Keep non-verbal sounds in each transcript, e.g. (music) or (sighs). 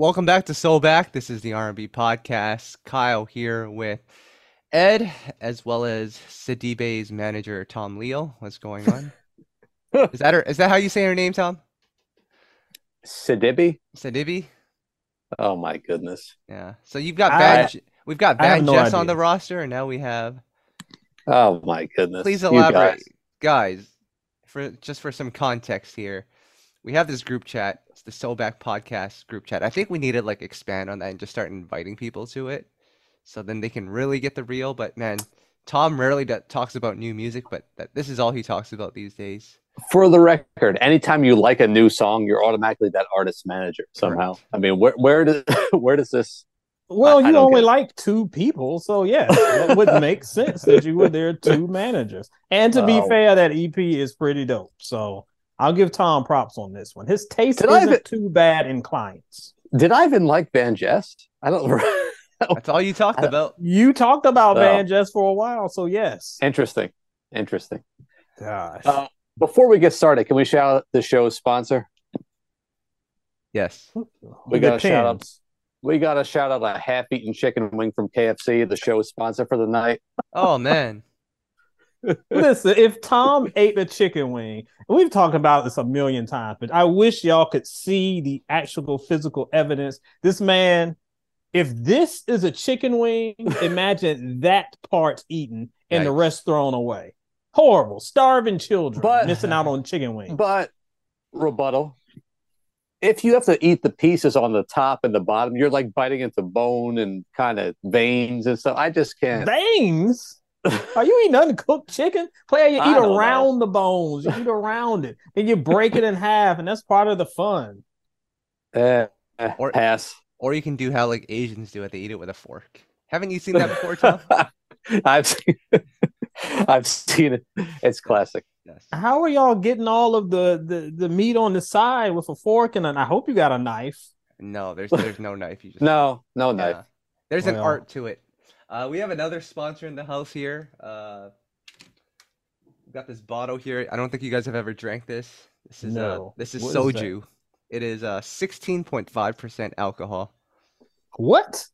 welcome back to Soul Back. This is the R&B podcast. Kyle here with Ed, as well as Sidibe's manager Tom Leal. What's going on? (laughs) is that her, is that how you say her name, Tom? Sidibe? Sidibe? Oh my goodness. Yeah. So you've got I- Bad, we've got I Bad no Jess on the roster, and now we have. Oh my goodness. Please elaborate, guys. guys. For just for some context here, we have this group chat. It's the Soul Back podcast group chat. I think we need to like expand on that and just start inviting people to it, so then they can really get the real. But man, Tom rarely d- talks about new music, but that this is all he talks about these days. For the record, anytime you like a new song, you're automatically that artist manager somehow. Correct. I mean, where where does (laughs) where does this? Well, I- I you don't only like two people, so yeah, that would make (laughs) sense that you were there two managers. And to be Oh. fair, that EP is pretty dope. So I'll give Tom props on this one. His taste did isn't even- too bad in clients. Did I even like Van Jess? I don't. Remember (laughs) That's all you talked about. You talked about Oh. Van Jess for a while, so yes. Interesting. Interesting. Gosh. Uh, Before we get started, can we shout out the show's sponsor? Yes. we got a shout out. We got to shout out a half-eaten chicken wing from KFC, the show's sponsor for the night. Oh man. Listen, if Tom ate a chicken wing, we've talked about this a million times, but I wish y'all could see the actual physical evidence. This man, if this is a chicken wing, (laughs) imagine that part eaten and the rest thrown away. Horrible, starving children But- missing out on chicken wings. But rebuttal. If you have to eat the pieces on the top and the bottom, you're like biting into bone and kind of veins and stuff. I just can't. Veins? Are you eating uncooked chicken? Play, you I eat don't around the bones, you eat around it, then you break it in half, and that's part of the fun. Eh, eh, Or- pass. Or you can do how like Asians do it. They eat it with a fork. Haven't you seen that before, Tom? (laughs) I've seen, (laughs) I've seen it. It's classic. yes. How are y'all getting all of the, the the meat on the side with a fork and an, I hope you got a knife. No, there's there's no knife. You just No, no knife. Yeah. There's an art to it. Uh, we have another sponsor in the house here. Uh, we got this bottle here. I don't think you guys have ever drank this. This is uh, No. this is What is soju. It is uh 16.5% alcohol. What?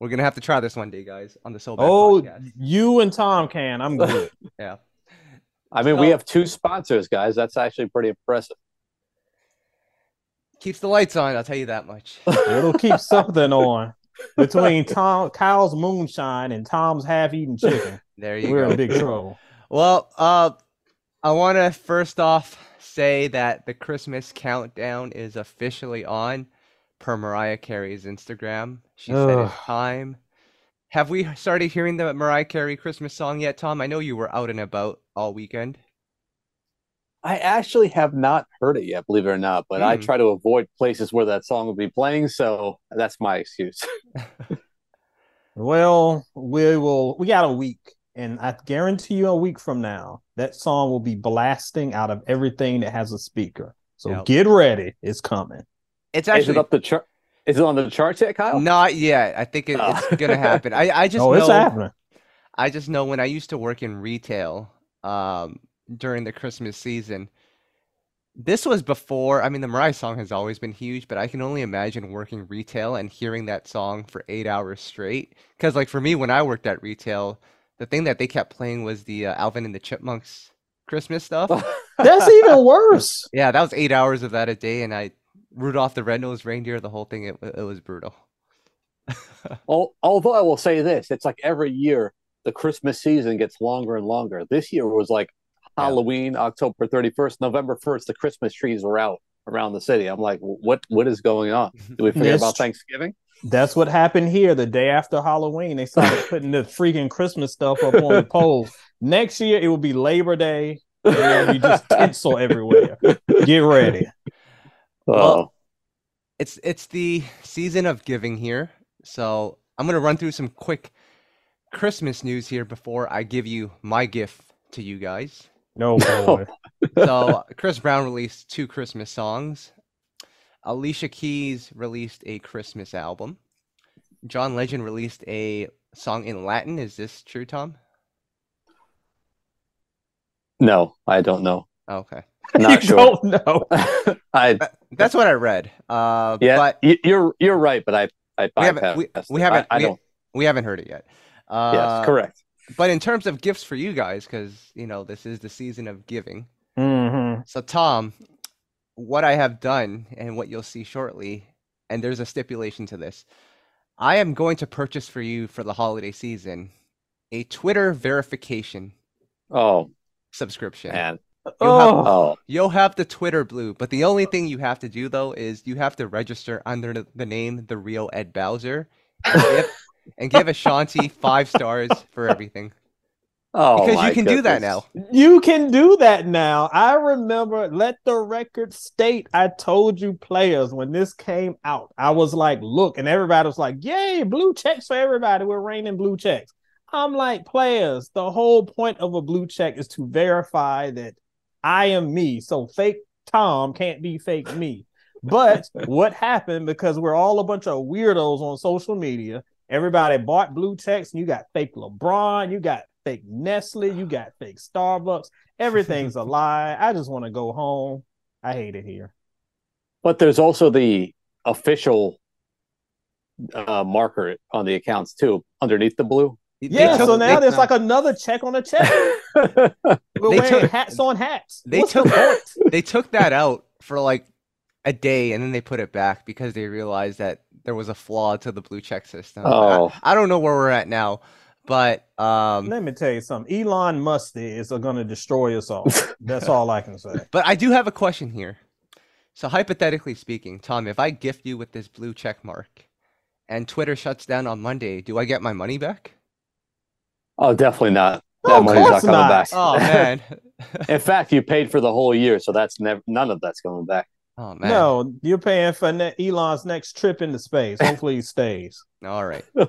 We're gonna have to try this one day, guys, on the Soul Back Oh, podcast. you and Tom can. I'm good. (laughs) Yeah. I mean, we have two sponsors, guys. That's actually pretty impressive. Keeps the lights on. I'll tell you that much. (laughs) It'll keep something on between Tom Kyle's moonshine and Tom's half-eaten (laughs) chicken. There you We're go. in big trouble. Well, uh, I want to first off say that the Christmas countdown is officially on per Mariah Carey's Instagram. She said it's time. Have we started hearing the Mariah Carey Christmas song yet, Tom? I know you were out and about all weekend. I actually have not heard it yet, believe it or not, but I Hmm. try to avoid places where that song would be playing, so that's my excuse. (laughs) Well, we will. We got a week, and I guarantee you, a week from now, that song will be blasting out of everything that has a speaker. So Yep. get ready; it's coming. It's Is it actually up the chart? Is it on the charts yet, Kyle? not yet. I think it, Oh. it's gonna happen. I, I just (laughs) oh, know it's happening. I just know when I used to work in retail um, during the Christmas season, this was before. I mean, the Mariah song has always been huge, but I can only imagine working retail and hearing that song for eight hours straight. Because, like, for me, when I worked at retail, the thing that they kept playing was the uh, Alvin and the Chipmunks Christmas stuff. (laughs) That's even worse. (laughs) Yeah, that was eight hours of that a day, and I Rudolph the Red-Nosed Reindeer, the whole thing, it, it was brutal. (laughs) Al- Although I will say this, it's like every year the Christmas season gets longer and longer. This year was like Yeah. Halloween, October 31st, November 1st, the Christmas trees were out around the city. I'm like, what what is going on? (laughs) Do we forget about Thanksgiving? That's what happened here. The day after Halloween, they started (laughs) putting the freaking Christmas stuff up on the (laughs) poles. Next year, it will be Labor Day. and There will be just tinsel everywhere. Get ready. Oh, it's it's the season of giving here, so I'm gonna run through some quick Christmas news here before I give you my gift to you guys. (laughs) No boy. So Chris Brown released two Christmas songs. Alicia Keys released a Christmas album. John Legend released a song in Latin. Is this true, Tom? no, I don't know. Okay. Not (laughs) you sure. don't know. (laughs) I That's what I read. Uh, yeah, but you're you're right, but I I we haven't we, we haven't I, I we, don't. we haven't heard it yet. Uh, yes, correct. But in terms of gifts for you guys, because you know this is the season of giving. hmm So Tom, what I have done and what you'll see shortly, and there's a stipulation to this. I am going to purchase for you for the holiday season a Twitter verification Oh subscription. man. You'll have- Oh, Oh, You'll have the Twitter blue, but the only thing you have to do though is you have to register under the, the name the real Ed Bowser and give, and give Ashanti five stars for everything. oh, Because you can do that now. you can do that now. I remember, let the record state, I told you players when this came out, I was like, look, and everybody was like, yay, blue checks for everybody. We're raining blue checks. I'm like, players, the whole point of a blue check is to verify that I am me. So fake Tom can't be fake me. But (laughs) what happened because we're all a bunch of weirdos on social media? Everybody bought blue checks, and you got fake LeBron, you got fake Nestle, you got fake Starbucks. Everything's a (laughs) lie. I just want to go home. I hate it here. But there's also the official uh, marker on the accounts too, underneath the blue. They Yeah, took- so now they- there's like another check on a (laughs) check. We're They wearing took- hats on hats. they What's took- the (laughs) they took that out for like a day and then they put it back because they realized that there was a flaw to the blue check system. Oh. I, I don't know where we're at now, but um Let me tell you something. Elon Musk is going to destroy us all. (laughs) That's all I can say. but I do have a question here. So hypothetically speaking, Tom, if I gift you with this blue check mark and Twitter shuts down on Monday, do I get my money back? Oh, definitely not. No, That of money's not coming not. back. Oh man. (laughs) In fact, you paid for the whole year, so that's never none of that's coming back. Oh man. No, you're paying for ne- Elon's next trip into space. Hopefully he stays. (laughs) All right. (laughs)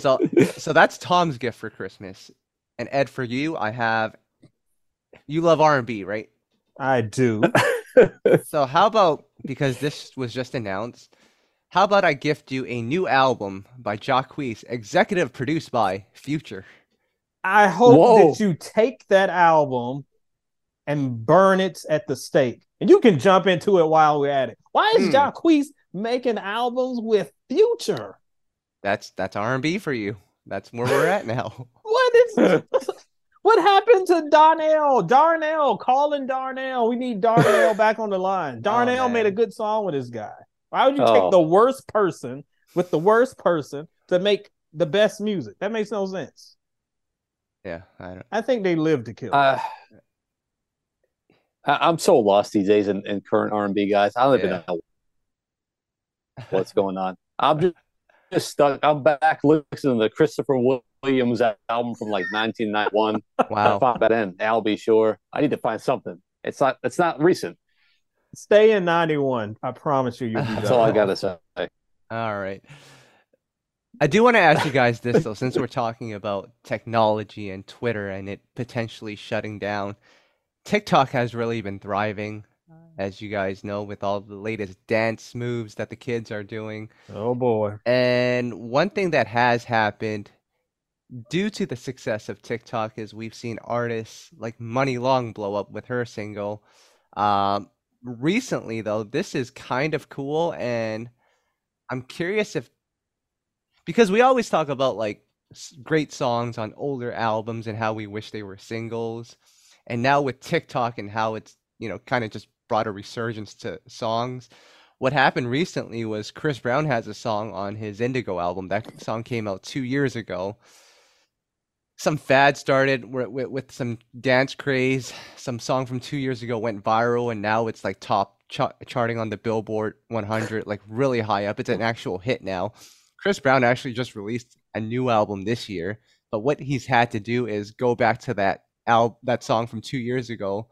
So so that's Tom's gift for Christmas. And Ed, for you, I have you love R&B, right? I do. (laughs) So how about because this was just announced, how about I gift you a new album by Jacquees, executive produced by Future. I hope Whoa. that you take that album and burn it at the stake. And you can jump into it while we're at it. Why is Hmm. Jacquees making albums with Future? That's that's R&B for you. That's where we're at now. (laughs) What is what happened to Darnell? Darnell, calling Darnell. We need Darnell (laughs) back on the line. Darnell made a good song with this guy. Why would you Oh. take the worst person with the worst person to make the best music? That makes no sense. Yeah, I don't. I think they live to kill. Uh, I- I'm so lost these days in, in current R&B guys. I don't even Yeah. know what's going on. I'm just, just stuck. I'm back listening to Christopher Williams album from like 1991. I (laughs) Wow. found that in Al B. Sure. I need to find something. It's not. It's not recent. Stay in 91. I promise you, you'll be (laughs) That's all I gotta say. All right. I do want to ask you guys this though, since we're talking about technology and Twitter and it potentially shutting down. TikTok has really been thriving, as you guys know, with all the latest dance moves that the kids are doing. Oh boy. And one thing that has happened due to the success of TikTok is we've seen artists like Muni Long blow up with her single. Um, recently, though, this is kind of cool, and I'm curious if because we always talk about like great songs on older albums and how we wish they were singles, and now with TikTok and how it's you know kind of just brought a resurgence to songs. What happened recently was Chris Brown has a song on his Indigo album. That song came out two years ago. Some fad started with, with, some dance craze. Some song from two years ago went viral, and now it's like top cha- charting on the Billboard 100, like really high up. It's an actual hit now. Chris Brown actually just released a new album this year, but what he's had to do is go back to that al- that song from two years ago,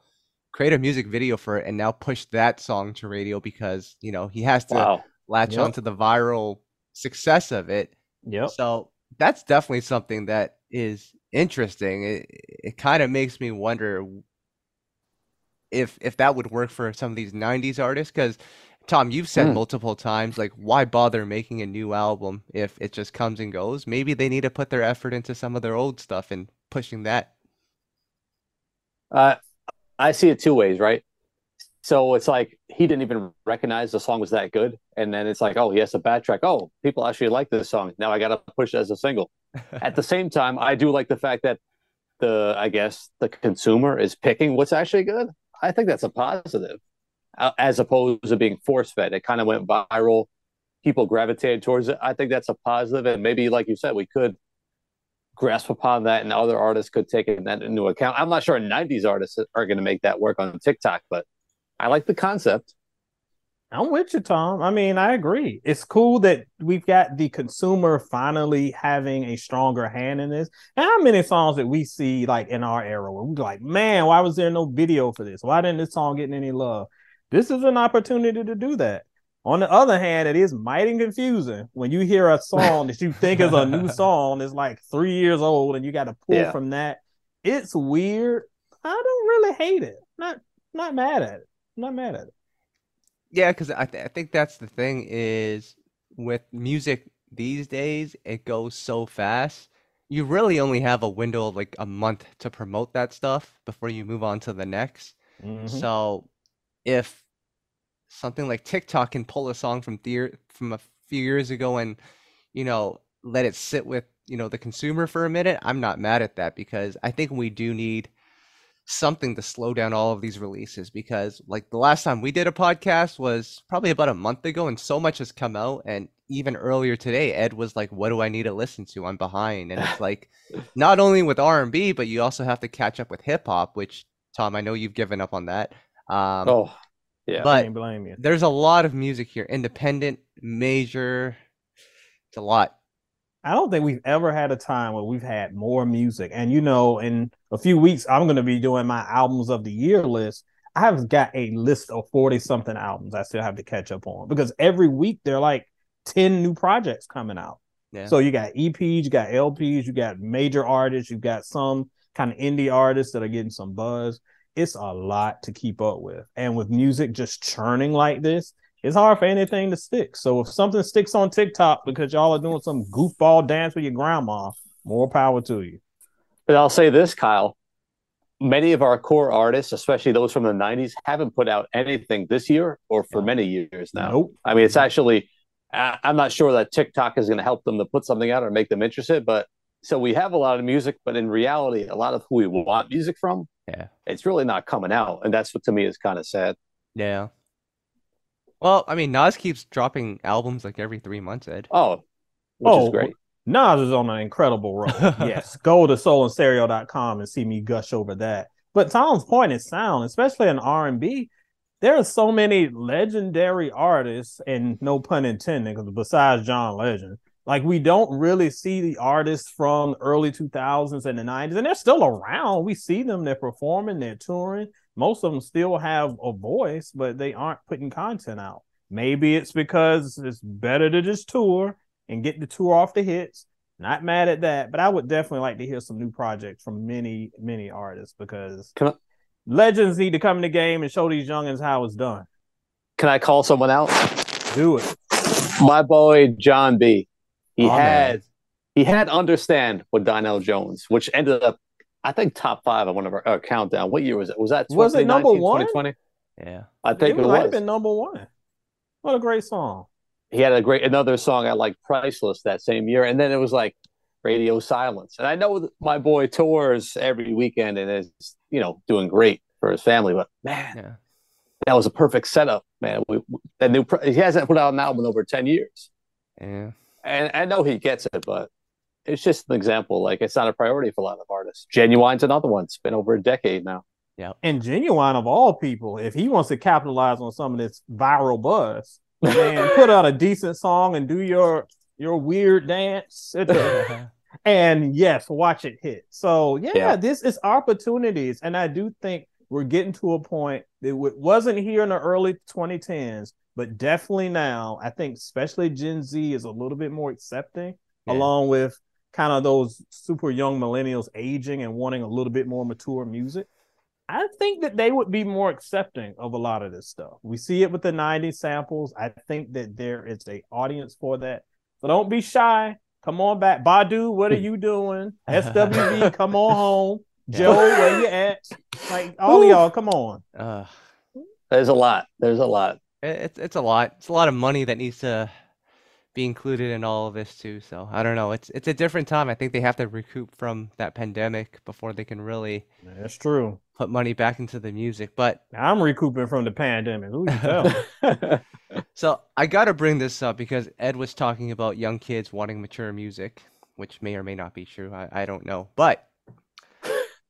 create a music video for it, and now push that song to radio because you know he has to Wow. latch Yep. onto the viral success of it. Yep. So that's definitely something that is interesting. It it kind of makes me wonder if if that would work for some of these 90s artists cuz Tom, you've said Hmm. multiple times like why bother making a new album if it just comes and goes? Maybe they need to put their effort into some of their old stuff and pushing that. Uh, I see it two ways, right? So it's like he didn't even recognize the song was that good, and then it's like, oh, he has a bad track. Oh, people actually like this song. Now I got to push it as a single. (laughs) At the same time, I do like the fact that the I guess the consumer is picking what's actually good. I think that's a positive, uh, as opposed to being force fed. It kind of went viral. People gravitated towards it. I think that's a positive, and maybe, like you said, we could grasp upon that, and other artists could take that into account. I'm not sure '90s artists are going to make that work on TikTok, but I like the concept. I'm with you, Tom. I mean, I agree. It's cool that we've got the consumer finally having a stronger hand in this. And how many songs that we see like in our era where we're like, man, why was there no video for this? Why didn't this song get any love? This is an opportunity to do that. On the other hand, it is mighty confusing when you hear a song that you think is a new (laughs) song that's like three years old and you got to pull yeah. from that. It's weird. I don't really hate it. Not not mad at it. not mad at it. Yeah, because I, th- I think that's the thing is with music these days, it goes so fast. You really only have a window of like a month to promote that stuff before you move on to the next. Mhm. So if something like TikTok can pull a song from the- from a few years ago and you know let it sit with you know the consumer for a minute, I'm not mad at that because I think we do need something to slow down all of these releases because like the last time we did a podcast was probably about a month ago and so much has come out and even earlier today ed was like what do i need to listen to? I'm behind. And it's like (laughs) not only with r&b but you also have to catch up with hip-hop which tom i know you've given up on that. Um, oh yeah but blame you. there's a lot of music here independent major it's a lot I don't think we've ever had a time where we've had more music. And you know, in a few weeks, I'm going to be doing my albums of the year list. I have got a list of 40 something albums I still have to catch up on because every week there are like 10 new projects coming out. yeah So you got EPs, you got LPs, you got major artists, you got some kind of indie artists that are getting some buzz. It's a lot to keep up with. And with music just churning like this, it's hard for anything to stick. So if something sticks on TikTok because y'all are doing some goofball dance with your grandma, more power to you. But I'll say this, Kyle. Many of our core artists, especially those from the 90s, haven't put out anything this year or for many years now. Nope. I mean, it's actually, I'm not sure that TikTok is going to help them to put something out or make them interested. But so we have a lot of music, but in reality, a lot of who we want music from, yeah it's really not coming out. And that's what to me is kind of sad. yeah well i mean nas keeps dropping albums like every three months ed Oh, which Oh, is great. Nas is on an incredible roll. (laughs) yes. Go to soulandstereo.com and see me gush over that. But Tom's point is sound, especially in R&B. There are so many legendary artists, and no pun intended, because besides John Legend, like we don't really see the artists from early 2000s and the 90s, and they're still around. We see them, they're performing, they're touring. Most of them still have a voice, but they aren't putting content out. Maybe it's because it's better to just tour and get the tour off the hits. Not mad at that, but I would definitely like to hear some new projects from many, many artists because I, legends need to come in the game and show these youngins how it's done. can I call someone out? Do it. My boy Jon B. He Oh, man. had he had understand with Donell Jones, which ended up I think top five on one of our, our countdown. What year was it? Was that Was it number one? 2020? yeah I think it it, might have was. been number one. What a great song. He had a great another song I like Priceless that same year, and then it was like Radio Silence. And I know my boy tours every weekend and is you know doing great for his family, but man, yeah that was a perfect setup, man. We, we- that new pro- he hasn't put out an album in over ten years. yeah and I know he gets it, but it's just an example. Like it's not a priority for a lot of artists. Ginuwine's another one. It's been over a decade now. Yeah, and Ginuwine of all people, if he wants to capitalize on some of this viral buzz, man, (laughs) put out a decent song and do your your weird dance. It- (laughs) and yes, watch it hit. So yeah, Yeah. this is opportunities, and I do think we're getting to a point that w- wasn't here in the early 2010s, but definitely now. I think especially Gen Z is a little bit more accepting, Yeah. along with kind of those super young millennials aging and wanting a little bit more mature music. I think that they would be more accepting of a lot of this stuff. We see it with the 90s samples. I think that there is a audience for that. So don't be shy. Come on back. Badu, what are (laughs) you doing? (laughs) SWV, come on home. Joe, where you at? Like all of y'all, come on. Uh, There's a lot. There's a lot. It- it's it's a lot. It's a lot of money that needs to be included in all of this too. So I don't know. It's it's a different time. I think they have to recoup from that pandemic before they can really That's true. put money back into the music. But I'm recouping from the pandemic. Who you tell? (laughs) So I got to bring this up because Ed was talking about young kids wanting mature music, which may or may not be true. I, I don't know. But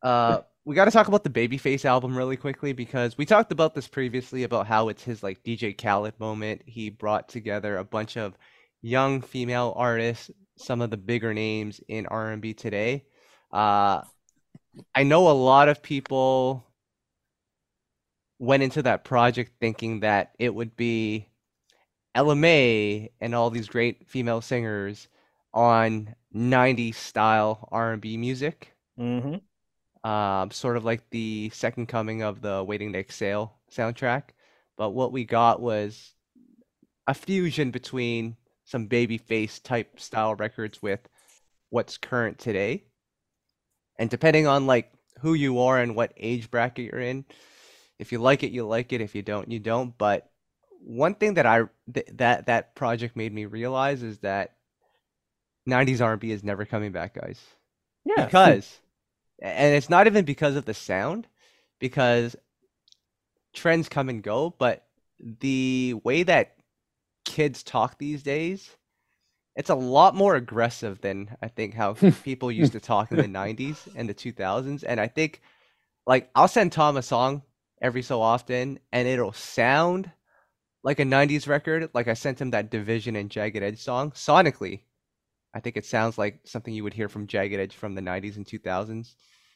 uh, we got to talk about the Babyface album really quickly because we talked about this previously about how it's his like DJ Khaled moment. He brought together a bunch of young female artists, some of the bigger names in R&B today. Uh, I know a lot of people went into that project thinking that it would be May and all these great female singers on 90s style R&B music, hmm um, sort of like the second coming of the Waiting to Exhale soundtrack. But what we got was a fusion between some babyface type style records with what's current today. And depending on like who you are and what age bracket you're in, if you like it, you like it. If you don't, you don't. But one thing that I th that that project made me realize is that 90s R&B is never coming back, guys. Yeah. Because and it's not even because of the sound, because trends come and go, but the way that kids talk these days, it's a lot more aggressive than I think how (laughs) people used to talk in the 90s and the 2000s. And I think, like, I'll send Tom a song every so often, and it'll sound like a 90s record. Like, I sent him that Division and Jagged Edge song. Sonically, I think it sounds like something you would hear from Jagged Edge from the 90s and 2000s.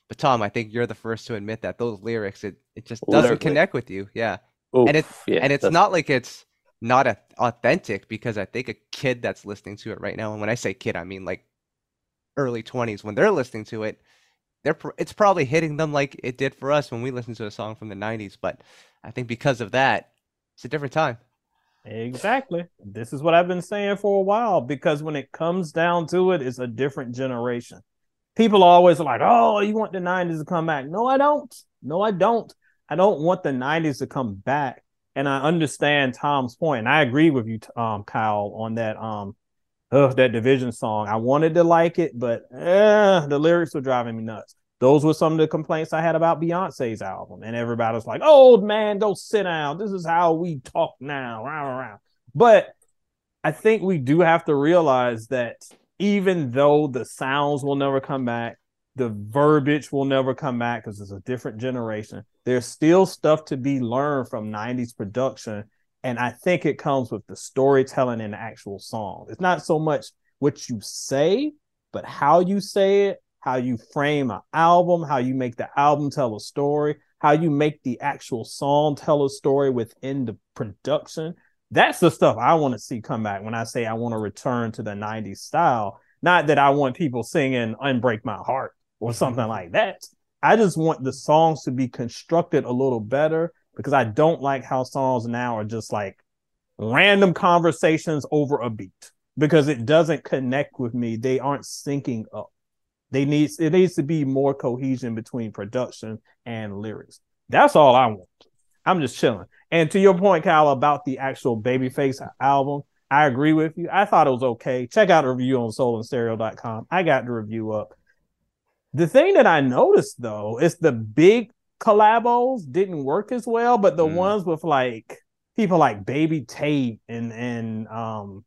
But Tom, I think you're the first to admit that those lyrics, it, it just doesn't Lyrically. connect with you. Yeah Oof, and it's yeah, and it's that's- not like it's not a, authentic because I think a kid that's listening to it right now, and when I say kid, I mean like early 20s when they're listening to it, they're pr- it's probably hitting them like it did for us when we listened to a song from the 90s, but I think because of that, it's a different time. Exactly. This is what I've been saying for a while because when it comes down to it, it's a different generation. People are always like, oh, you want the 90s to come back. No, I don't. No, I don't. I don't want the 90s to come back. And I understand Tom's point, and I agree with you, um, Kyle, on that um uh, that division song. I wanted to like it, but eh, the lyrics were driving me nuts. Those were some of the complaints I had about Beyonce's album. And everybody was like, old man, don't sit down. This is how we talk now. Rah, rah. But I think we do have to realize that even though the sounds will never come back, the verbiage will never come back because it's a different generation. There's still stuff to be learned from 90s production. And I think it comes with the storytelling in the actual song. It's not so much what you say, but how you say it, how you frame an album, how you make the album tell a story, how you make the actual song tell a story within the production. That's the stuff I want to see come back when I say I want to return to the 90s style. Not that I want people singing Unbreak My Heart or mm-hmm. something like that. I just want the songs to be constructed a little better because I don't like how songs now are just like random conversations over a beat because it doesn't connect with me. They aren't syncing up. They need it needs to be more cohesion between production and lyrics. That's all I want. I'm just chilling. And to your point, Kyle, about the actual Babyface album, I agree with you. I thought it was okay. Check out the review on soulandstereo.com. I got the review up. The thing that I noticed though is the big collabos didn't work as well, but the Mm. ones with like people like Baby Tate and and um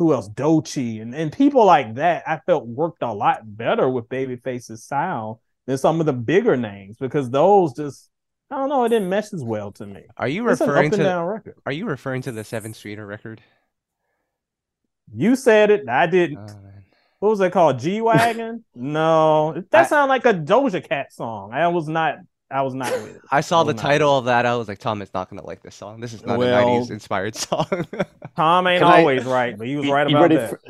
who else Doechii and, and people like that I felt worked a lot better with Babyface's sound than some of the bigger names because those just I don't know it didn't mesh as well to me. Are you It's referring and to down record. are you referring to the Seven Streeter record? You said it, I didn't. Oh, what was it called? G Wagon? (laughs) no, I- that sounded like a Doja Cat song. I was not. I was not with it. I saw I the title of that. I was like, Tom is not gonna like this song. This is not Well- a 90s inspired song. (laughs) Tom ain't Can I- always right, but he was You- right you about that. For,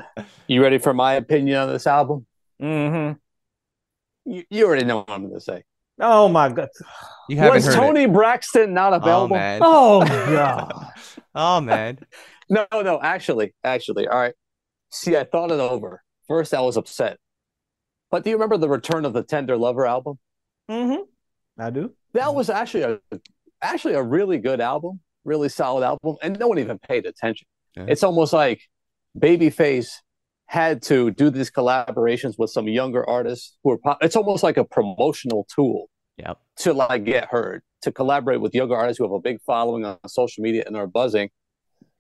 you ready for my opinion on this album? Mm hmm You, you already know what I'm going to say. Oh my god. you haven't Was heard Toni Braxton not it. Oh available? man. Oh (laughs) god. oh man. No, no, actually, actually. All right. See, I thought it over. First, I was upset. But do you remember the Return of the Tender Lover album? Mm-hmm. I do. That was actually a actually a really good album, really solid album, and no one even paid attention. Yeah. It's almost like Babyface had to do these collaborations with some younger artists who are. po- It's almost like a promotional tool Yep. to like get heard, to collaborate with younger artists who have a big following on social media and are buzzing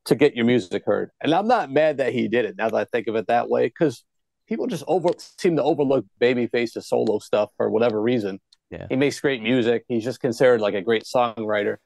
to get your music heard. And I'm not mad that he did it now that I think of it that way, because people just over seem to overlook Babyface's solo stuff for whatever reason. Yeah. He makes great music. He's just considered like a great songwriter.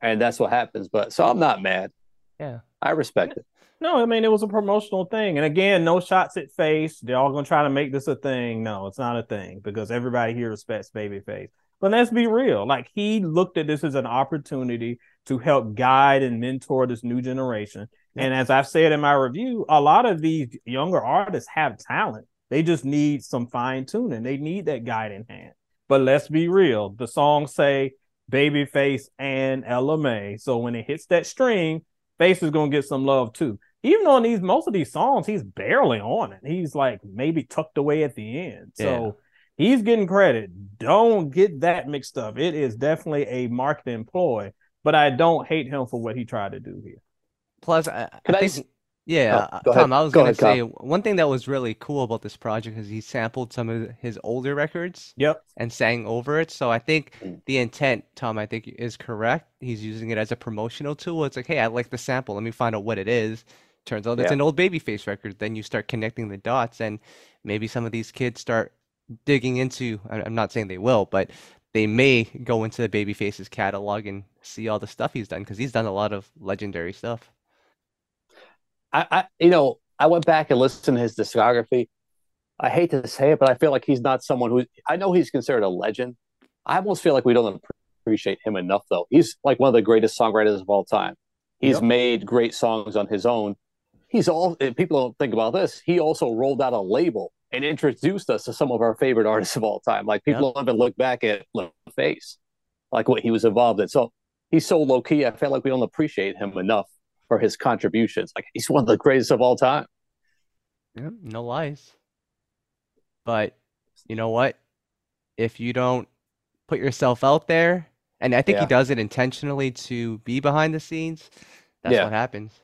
And that's what happens. But so I'm not mad. Yeah. I respect it. No, I mean it was a promotional thing, and again, no shots at face. They're all gonna try to make this a thing. No, it's not a thing because everybody here respects Babyface. But let's be real. Like he looked at this as an opportunity to help guide and mentor this new generation. And as I've said in my review, a lot of these younger artists have talent. They just need some fine tuning. They need that guiding hand. But let's be real. The songs say Babyface and LMA. So when it hits that string, Face is gonna get some love too. Even on these most of these songs, he's barely on it. He's like maybe tucked away at the end. So he's getting credit. Don't get that mixed up. It is definitely a marketing ploy, but I don't hate him for what he tried to do here. Plus, I, I I think, s- yeah, Oh, uh, Tom, ahead. I was Go gonna say Tom. one thing that was really cool about this project is he sampled some of his older records Yep. and sang over it. So I think Mm. the intent, Tom, I think is correct. He's using it as a promotional tool. It's like, hey, I like the sample. Let me find out what it is. Turns out it's an old Babyface record. Then you start connecting the dots, and maybe some of these kids start digging into. I- I'm not saying they will, but they may go into the Babyface's catalog and see all the stuff he's done because he's done a lot of legendary stuff. I, I you know, I went back and listened to his discography. I hate to say it, but I feel like he's not someone who I know he's considered a legend. I almost feel like we don't appreciate him enough though. He's like one of the greatest songwriters of all time. He's Yep. made great songs on his own. He's all eh, people don't think about this. He also rolled out a label and introduced us to some of our favorite artists of all time. Like people don't even look back at The Face, like what he was involved in. So he's so low key. I feel like we don't appreciate him enough for his contributions. Like he's one of the greatest of all time. Yeah, no lies. But you know what? If you don't put yourself out there, and I think he does it intentionally to be behind the scenes, that's Yeah. what happens.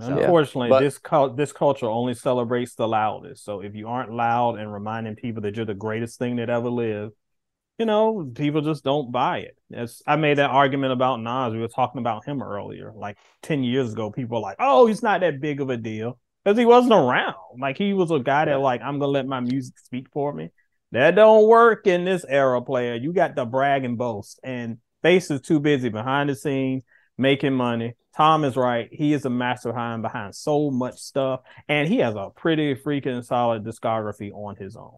So- Unfortunately, But- this cult this culture only celebrates the loudest. So if you aren't loud and reminding people that you're the greatest thing that ever lived, you know, people just don't buy it. It's, I made that argument about Nas. We were talking about him earlier. Like 10 years ago, people were like, oh, he's not that big of a deal. Because he wasn't around. Like he was a guy that, like, I'm gonna let my music speak for me. That don't work in this era, player. You got the brag and boast. And Face is too busy behind the scenes making money. Tom is right. He is a mastermind behind so much stuff, and he has a pretty freaking solid discography on his own.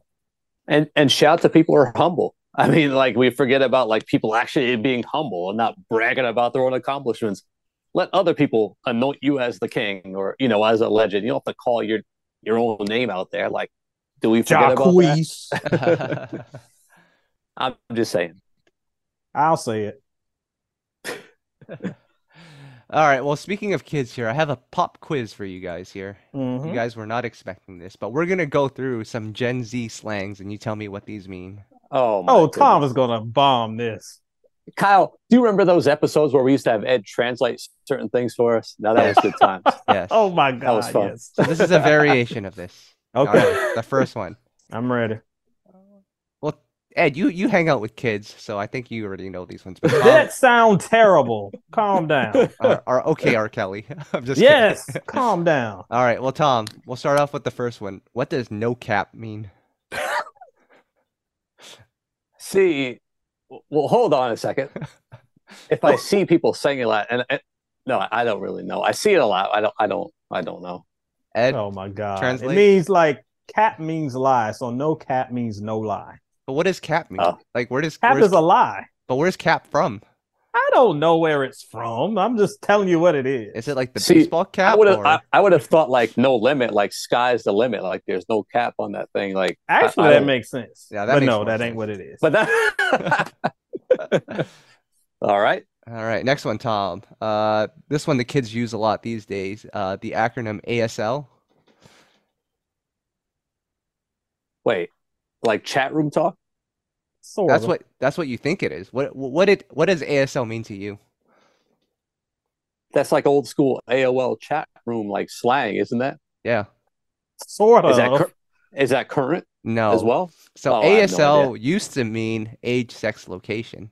And and shout to people who are humble. I mean, like we forget about like people actually being humble and not bragging about their own accomplishments. Let other people anoint you as the king or you know as a legend. You don't have to call your your own name out there. Like, do we forget about that? (laughs) I'm just saying. I'll say it. (laughs) All right, well, speaking of kids here, I have a pop quiz for you guys here. Mhm. You guys were not expecting this, but we're gonna go through some Gen Z slangs and you tell me what these mean. Oh, my Oh, Tom goodness. is gonna bomb this. Kyle, do you remember those episodes where we used to have Ed translate certain things for us? Now that was good times. (laughs) Yes. Oh my god, that was fun. yes. So this is a variation of this. (laughs) Okay, right, the first one. I'm ready. Well, Ed, you you hang out with kids, so I think you already know these ones. (laughs) But Tom, That sound terrible. Calm down. or, or okay, R. Kelly. I'm just kidding. yes, calm down. All right, well, Tom, we'll start off with the first one. What does no cap mean? See, well, hold on a second. (laughs) If I see people saying it a lot, and, and no, I don't really know. I see it a lot. I don't. I don't. I don't know. Ed, Oh my god. Translate. It means like cap means lie, so no cap means no lie. but what does cap mean? Oh. Like, where does Cap where's, is a lie. but where's cap from? I don't know where it's from. I'm just telling you what it is. Is it like the See, baseball I cap? would have. or- I, I would have thought like no limit, like sky's the limit. Like there's no cap on that thing. Like Actually, I that don't- makes sense. Yeah, that but makes no, more that ain't what it is. But that. (laughs) All right. All right, next one, Tom. Uh, this one the kids use a lot these days. Uh, the acronym ASL. Wait, like chat room talk. Sort That's of. what that's what you think it is. What what did what does ASL mean to you? That's like old school AOL chat room like slang, isn't that? Yeah. Sort of. Is that cur- is that current No. as well? So Oh, I have no ASL used to mean age, sex, location.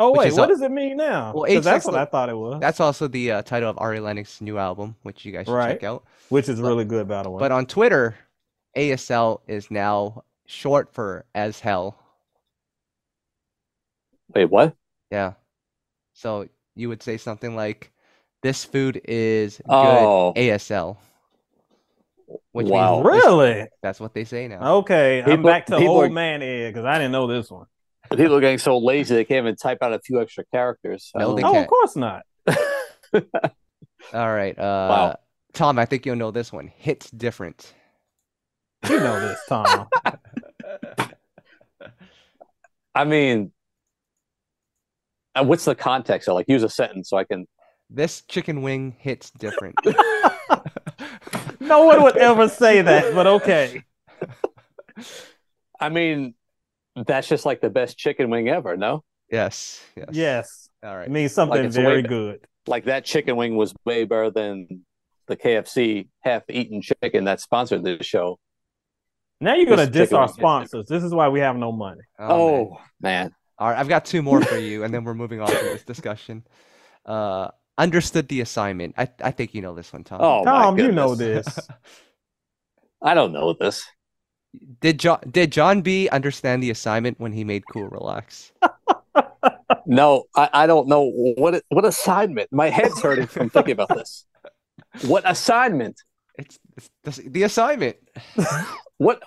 oh wait, what a- does it mean now? Well, 'Cause age that's sex what lo- I thought it was. That's also the uh, title of Ari Lennox's new album, which you guys should Right. check out. which is really good, by the way. But on Twitter, ASL is now short for as hell. Wait, what? Yeah. So you would say something like, "This food is good Oh. ASL," which Wow. means really? that's what they say now. Okay, I'm People- back to people old are- man egg because I didn't know this one. People are getting so lazy they can't even type out a few extra characters. I No, don't they know. Oh, can't. of course not. (laughs) All right. Uh, Wow. Tom, I think you'll know this one. Hits different. You know this, Tom. (laughs) I mean, Uh, what's the context? So, like, use a sentence so I can. This chicken wing hits different. (laughs) (laughs) no one would ever say that, but okay. I mean, that's just like the best chicken wing ever. No, Yes. Yes. Yes, All it means something it's very way good. like that chicken wing was way better than the KFC half-eaten chicken that sponsored this show. Now you're gonna This diss our sponsors. This is why we have no money. Oh, man. Oh, man. All right. I've got two more for you, and then we're moving on to this discussion. Uh, understood the assignment. I I think you know this one, Tom. Oh, Tom, you know this. I don't know this. Did John did Jon B understand the assignment when he made Cool Relax? (laughs) No, I, I don't know what what assignment. My head's hurting from thinking about this. What assignment? It's, it's the, the assignment. What?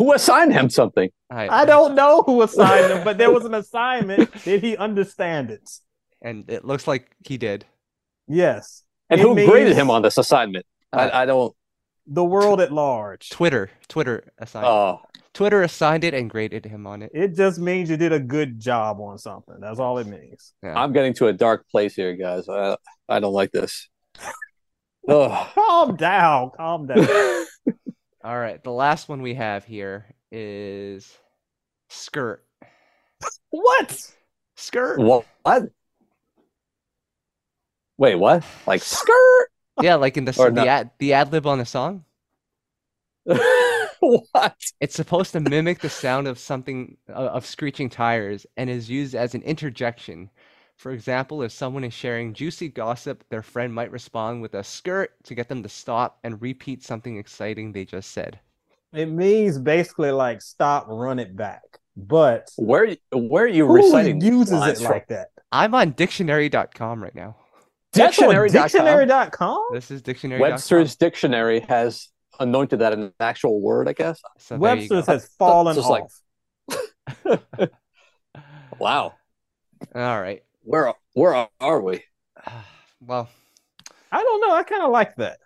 Who assigned him something? I don't know who assigned him, but there was an assignment. (laughs) Did he understand it? And it looks like he did. Yes. And It who graded him on this assignment? Uh, I, I don't. The world at large. Twitter, Twitter assigned. Oh, Twitter assigned it and graded him on it. It just means you did a good job on something. That's all it means. Yeah. I'm getting to a dark place here, guys. I, I don't like this. (laughs) Ugh. Calm down. Calm down. (laughs) All right. The last one we have here is skirt. what? Skirt. what? Wait, what? Like (laughs) skirt? Yeah, like in the Or the not. ad the ad lib on the song. (laughs) what? It's supposed to mimic the sound of something uh, of screeching tires and is used as an interjection. For example, if someone is sharing juicy gossip, their friend might respond with a skirt to get them to stop and repeat something exciting they just said. It means basically like stop, run it back. But Where where are you who reciting these uses it from? like that? I'm on dictionary.com right now. That's on Dictionary.com. Dictionary.com? This is dictionary.com. Webster's dictionary has anointed that an actual word, I guess. So Webster's has fallen Just like- off. (laughs) Wow. All right. Where where are we? (sighs) Well, I don't know. I kind of like that.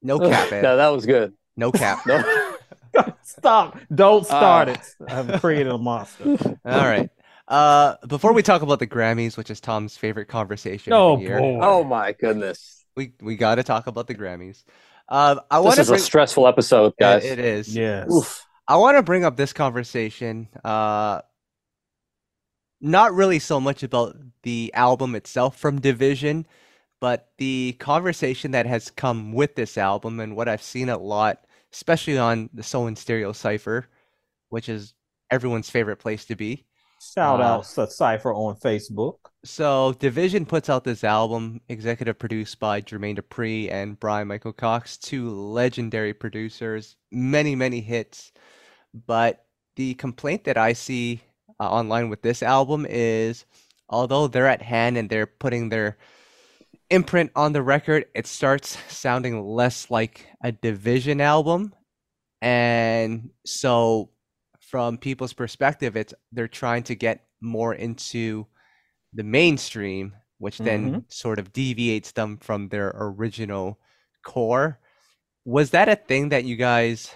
no cap, Ed. (laughs) no, that was good. No cap. No. (laughs) Stop. Don't start Uh, it. I've created a monster. (laughs) All right. Uh, before we talk about the Grammys, which is Tom's favorite conversation Oh, of the year, boy. oh my goodness. we we got to talk about the Grammys. Uh, I This want to This is a stressful episode, guys. It- it is. Yes. Oof. I want to bring up this conversation. Uh, not really so much about the album itself from Division, but the conversation that has come with this album and what I've seen a lot, especially on the Soul and Stereo Cipher, which is everyone's favorite place to be. Shout Uh, out to Cypher on Facebook. So Division puts out this album, executive produced by Jermaine Dupri and Bryan Michael Cox, two legendary producers, many, many hits. But the complaint that I see uh, online with this album is although they're at hand and they're putting their imprint on the record, it starts sounding less like a Division album. And so from people's perspective, it's they're trying to get more into the mainstream, which then sort of deviates them from their original core. Was that a thing that you guys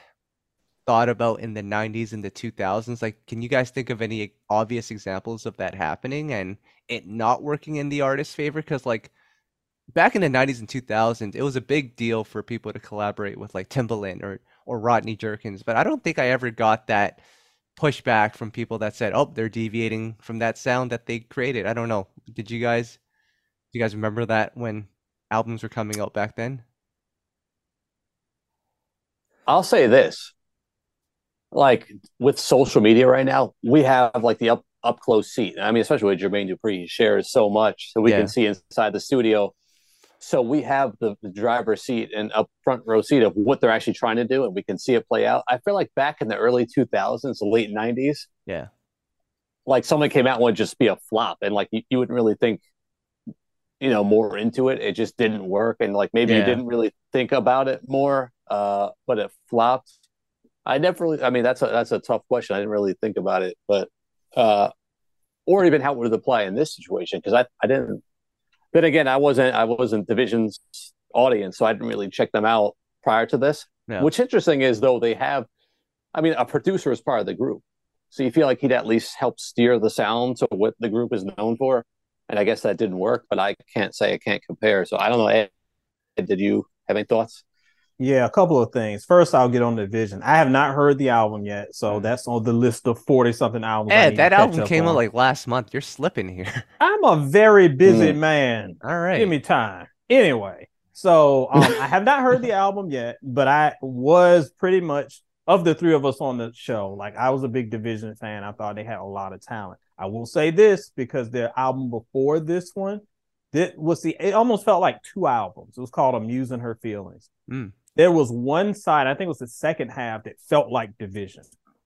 thought about in the 90s and the 2000s? Like, can you guys think of any obvious examples of that happening and it not working in the artist's favor? Because, like, back in the 90s and 2000s, it was a big deal for people to collaborate with, like, Timbaland or, or Rodney Jerkins, but I don't think I ever got that pushback from people that said, "Oh, they're deviating from that sound that they created." I don't know. Did you guys do you guys remember that when albums were coming out back then? I'll say this. Like with social media right now, we have like the up up close seat. I mean, especially with Jermaine Dupri, he shares so much so we Yeah. can see inside the studio. So we have the, the driver's seat and up front row seat of what they're actually trying to do, and we can see it play out. I feel like back in the early 2000s, late 90s, Yeah. like something came out and would just be a flop, and like you, you wouldn't really think, you know, more into it. It just didn't work, and like maybe you didn't really think about it more, uh, but it flopped. I never really. I mean, that's a that's a tough question. I didn't really think about it, but uh, or even how would it apply in this situation? Because I I didn't. Then again, I wasn't I wasn't Division's audience, so I didn't really check them out prior to this. Yeah. What's interesting is though they have, I mean, a producer is part of the group, so you feel like he'd at least help steer the sound to what the group is known for. And I guess that didn't work, but I can't say I can't compare. So I don't know. Ed, did you have any thoughts? Yeah, a couple of things. First, I'll get on the Vision. I have not heard the album yet, so that's on the list of forty something albums. I Ed, that album came on. out like last month. You're slipping here. (laughs) I'm a very busy Mm. man. All right. Give me time. Anyway, so um, I have not heard the (laughs) album yet, but I was pretty much of the three of us on the show. Like I was a big Division fan. I thought they had a lot of talent. I will say this because their album before this one, that was the it almost felt like two albums. It was called A Muse in Her Feelings. Mm. There was one side, I think it was the second half, that felt like Division.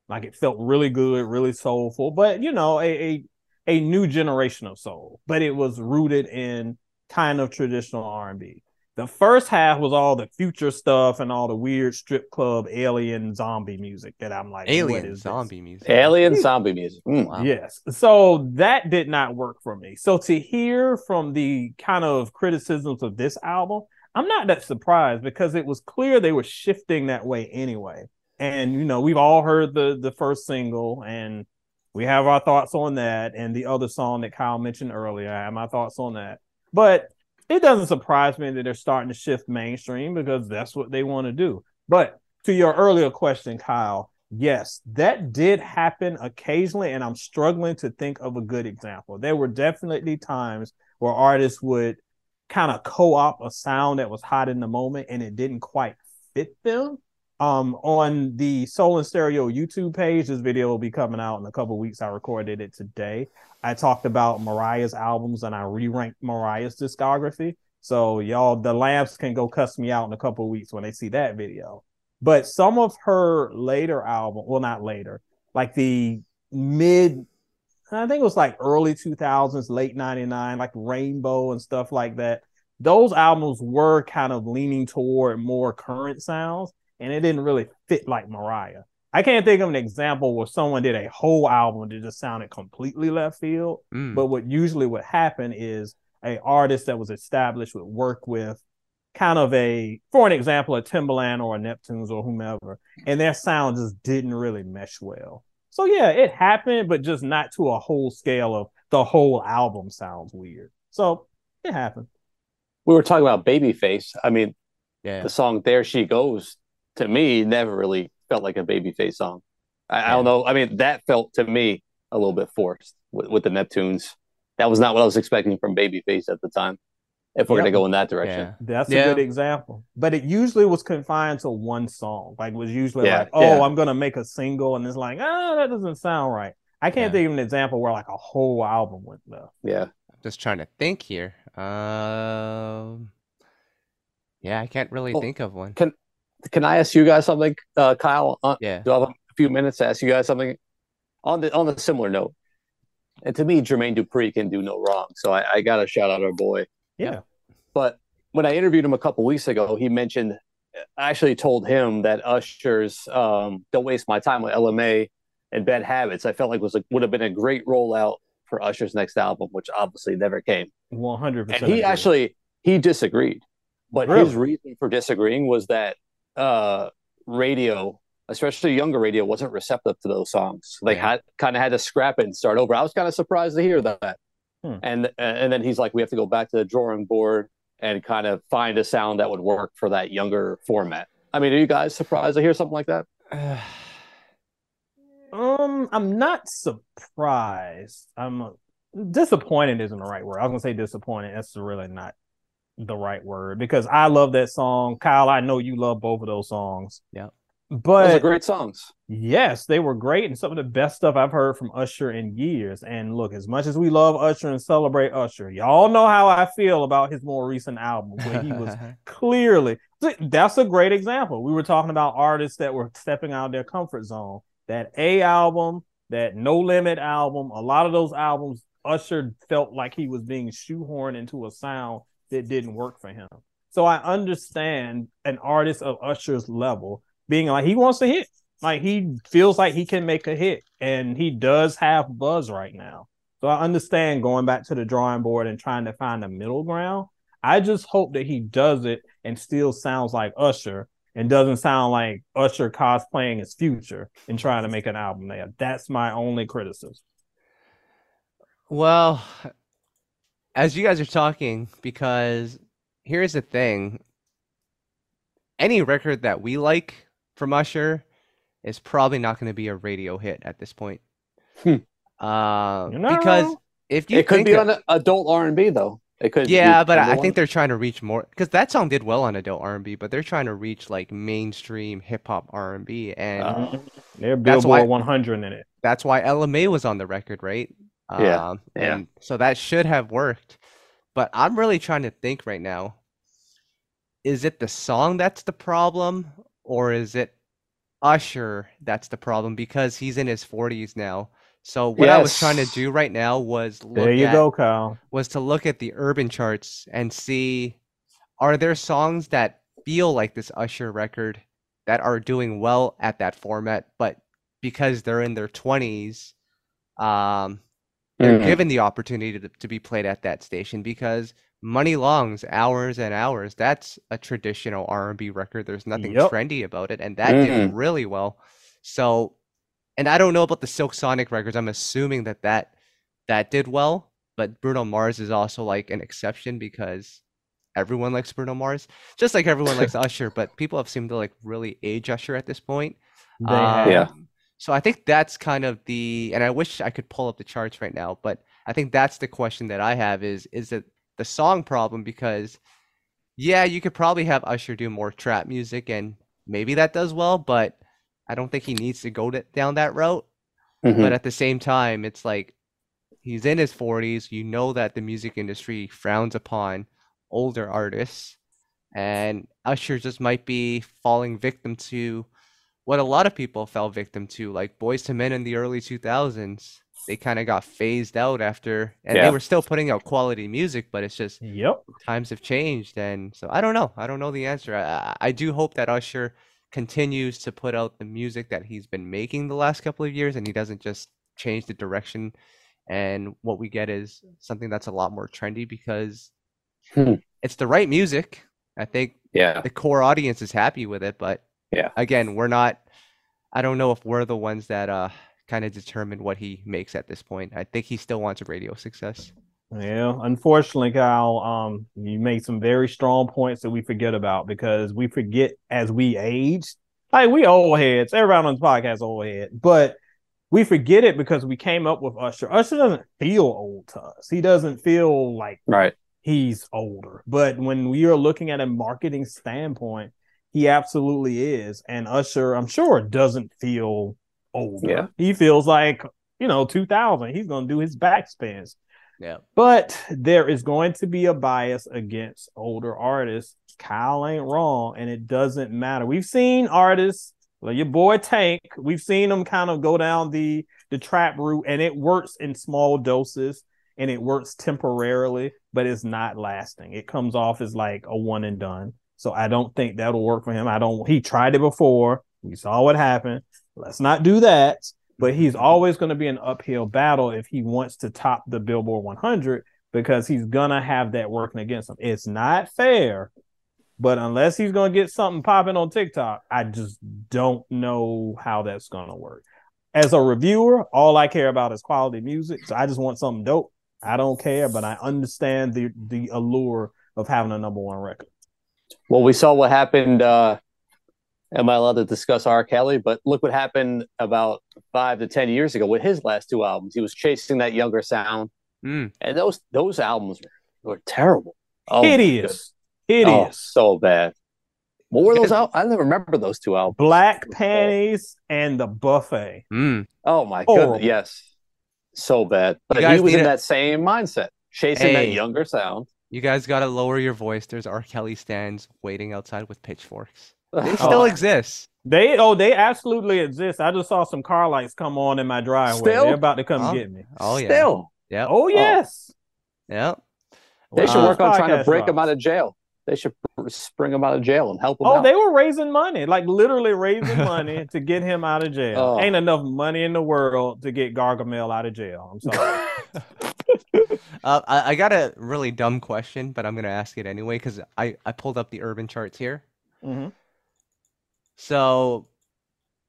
Like it felt really good, really soulful, but you know, a a, a new generation of soul. But it was rooted in kind of traditional R and B. The first half was all the future stuff and all the weird strip club alien zombie music that I'm like, what Alien is this? zombie music. Alien zombie music. Mm. Wow. Yes. So that did not work for me. So to hear from the kind of criticisms of this album, I'm not that surprised because it was clear they were shifting that way anyway. And you know, we've all heard the the first single and we have our thoughts on that and the other song that Kyle mentioned earlier. I have my thoughts on that. But it doesn't surprise me that they're starting to shift mainstream because that's what they want to do. But to your earlier question, Kyle, yes, that did happen occasionally, and I'm struggling to think of a good example. There were definitely times where artists would kind of co-op a sound that was hot in the moment and it didn't quite fit them. Um, on the Soul and Stereo YouTube page, this video will be coming out in a couple weeks. I recorded it today. I talked about Mariah's albums and I re-ranked Mariah's discography. So y'all, the Lambs can go cuss me out in a couple weeks when they see that video. But some of her later album, well, not later, like the mid, I think it was like early 2000s, late 99, like Rainbow and stuff like that. Those albums were kind of leaning toward more current sounds, and it didn't really fit like Mariah. I can't think of an example where someone did a whole album that just sounded completely left field. Mm. But what usually would happen is a artist that was established would work with kind of a, for an example, a Timbaland or a Neptunes or whomever, and their sound just didn't really mesh well. So yeah, it happened, but just not to a whole scale of the whole album sounds weird. So it happened. We were talking about Babyface. I mean, yeah. the song "There She Goes" to me never really felt like a Babyface song. I, I don't know. I mean, that felt to me a little bit forced with, with the Neptunes. That was not what I was expecting from Babyface at the time. If we're Yep. gonna go in that direction, Yeah. That's Yeah. a good example. But it usually was confined to one song. Like it was usually Yeah, like, oh, yeah. I'm gonna make a single, and it's like, oh, that doesn't sound right. I can't Yeah. think of an example where like a whole album went left. yeah. I'm Just trying to think here. Um, yeah, I can't really Oh, think of one. Can Can I ask you guys something, uh, Kyle? Uh, Yeah. do I have a few minutes to ask you guys something on the on the similar note? And to me, Jermaine Dupri can do no wrong, so I, I got to shout out our boy. Yeah. But when I interviewed him a couple weeks ago, he mentioned I actually told him that Usher's um, "Don't Waste My Time" with Ella Mai and Bad Habits I felt like was a, would have been a great rollout for Usher's next album, which obviously never came. One hundred And percent. And he actually he disagreed, but Really? his reason for disagreeing was that uh, radio, especially younger radio, wasn't receptive to those songs. They had kind of had to scrap it and start over. I was kind of surprised to hear that. Hmm. And and then he's like, we have to go back to the drawing board and kind of find a sound that would work for that younger format. I mean, are you guys surprised to hear something like that? (sighs) Um, I'm not surprised. I'm disappointed isn't the right word. I was gonna say disappointed. That's really not the right word because I love that song. Kyle, I know you love both of those songs. Yeah. But Those are great songs. Yes, they were great and some of the best stuff I've heard from Usher in years. And look, as much as we love Usher and celebrate Usher, y'all know how I feel about his more recent album where he was (laughs) clearly that's a great example. We were talking about artists that were stepping out of their comfort zone. That A album, that No Limit album, a lot of those albums, Usher felt like he was being shoehorned into a sound that didn't work for him. So I understand an artist of Usher's level being like he wants to hit. Like he feels like he can make a hit and he does have buzz right now. So I understand going back to the drawing board and trying to find a middle ground. I just hope that he does it and still sounds like Usher and doesn't sound like Usher cosplaying his future and trying to make an album there. That's my only criticism. Well, as you guys are talking, because here's the thing any record that we like from Usher is probably not going to be a radio hit at this point. Hmm. Uh, because if you it could be that, on adult R and B though. It could. Yeah, but I think they're trying to reach more because that song did well on adult R and B, but they're trying to reach like mainstream hip hop R and B, and uh, they're Billboard 100 in it. That's why Ella Mai was on the record, right? Yeah, um, yeah. And so that should have worked. But I'm really trying to think right now. Is it the song that's the problem, or is it Usher that's the problem because he's in his 40s now. So what yes. I was trying to do right now was look there you at, go, Kyle. Was to look at the urban charts and see are there songs that feel like this Usher record that are doing well at that format, but because they're in their 20s, um, they're mm-hmm. given the opportunity to, to be played at that station because Muni Long's Hours and Hours, that's a traditional R&B record. There's nothing yep. trendy about it and that mm. did really well. So and I don't know about the Silk Sonic records. I'm assuming that that that did well, but Bruno Mars is also like an exception because everyone likes Bruno Mars, just like everyone likes (laughs) Usher, but people have seemed to like really age Usher at this point. Um, yeah. So I think that's kind of the and I wish I could pull up the charts right now, but I think that's the question that I have is is it the song problem because yeah, you could probably have Usher do more trap music and maybe that does well, but I don't think he needs to go to, down that route. Mm-hmm. But at the same time, it's like he's in his 40s. You know that the music industry frowns upon older artists, and Usher just might be falling victim to what a lot of people fell victim to, like Boyz II Men in the early 2000s they kind of got phased out after, and yeah. they were still putting out quality music, but it's just yep times have changed, and so I don't know. I don't know the answer. I, I do hope that Usher continues to put out the music that he's been making the last couple of years, and he doesn't just change the direction. And what we get is something that's a lot more trendy because hmm. it's the right music. I think yeah the core audience is happy with it, but yeah, again, we're not. I don't know if we're the ones that uh kind of determine what he makes at this point. I think he still wants a radio success. Yeah, unfortunately, Kyle, um, you made some very strong points that we forget about because we forget as we age. Like we old heads, everybody on this podcast old head, but we forget it because we came up with Usher. Usher doesn't feel old to us. He doesn't feel like right. He's older, but when we are looking at a marketing standpoint, he absolutely is. And Usher, I'm sure, doesn't feel older. Yeah. He feels like, you know, 2000. He's going to do his backspins. Yeah. But there is going to be a bias against older artists. Kyle ain't wrong, and it doesn't matter. We've seen artists like your boy Tank. We've seen them kind of go down the the trap route, and it works in small doses and it works temporarily, but it's not lasting. It comes off as like a one and done. So I don't think that'll work for him. I don't. He tried it before. We saw what happened. Let's not do that. But he's always going to be an uphill battle if he wants to top the Billboard 100 because he's going to have that working against him. It's not fair, but unless he's going to get something popping on TikTok, I just don't know how that's going to work. As a reviewer, all I care about is quality music. So I just want something dope. I don't care, but I understand the the allure of having a number one record. Well, we saw what happened uh, am I allowed to discuss R. Kelly? But look what happened about five to ten years ago with his last two albums. He was chasing that younger sound, Mm. and those those albums were, were terrible, oh, Hideous. Oh, Hideous. so bad. What were those (laughs) out? I never remember those two albums. Black panties and the buffet. Mm. Oh my Horrible. goodness, yes, so bad. But he was in to- that same mindset, chasing that younger sound. You guys gotta lower your voice. There's R. Kelly stands waiting outside with pitchforks. They Oh. still exist. They oh they absolutely exist. I just saw some car lights come on in my driveway. Still? They're about to come Oh. get me. Oh yeah. Still, Yep. Oh yes. Yeah. they should Wow. work on trying to break him out of jail. They should bring him out of jail and help him Oh, out. they were raising money, like literally raising (laughs) money to get him out of jail. Oh. Ain't enough money in the world to get Gargamel out of jail. I'm sorry. (laughs) Uh, I, I got a really dumb question, but I'm gonna ask it anyway because I, I pulled up the urban charts here. Mhm. So,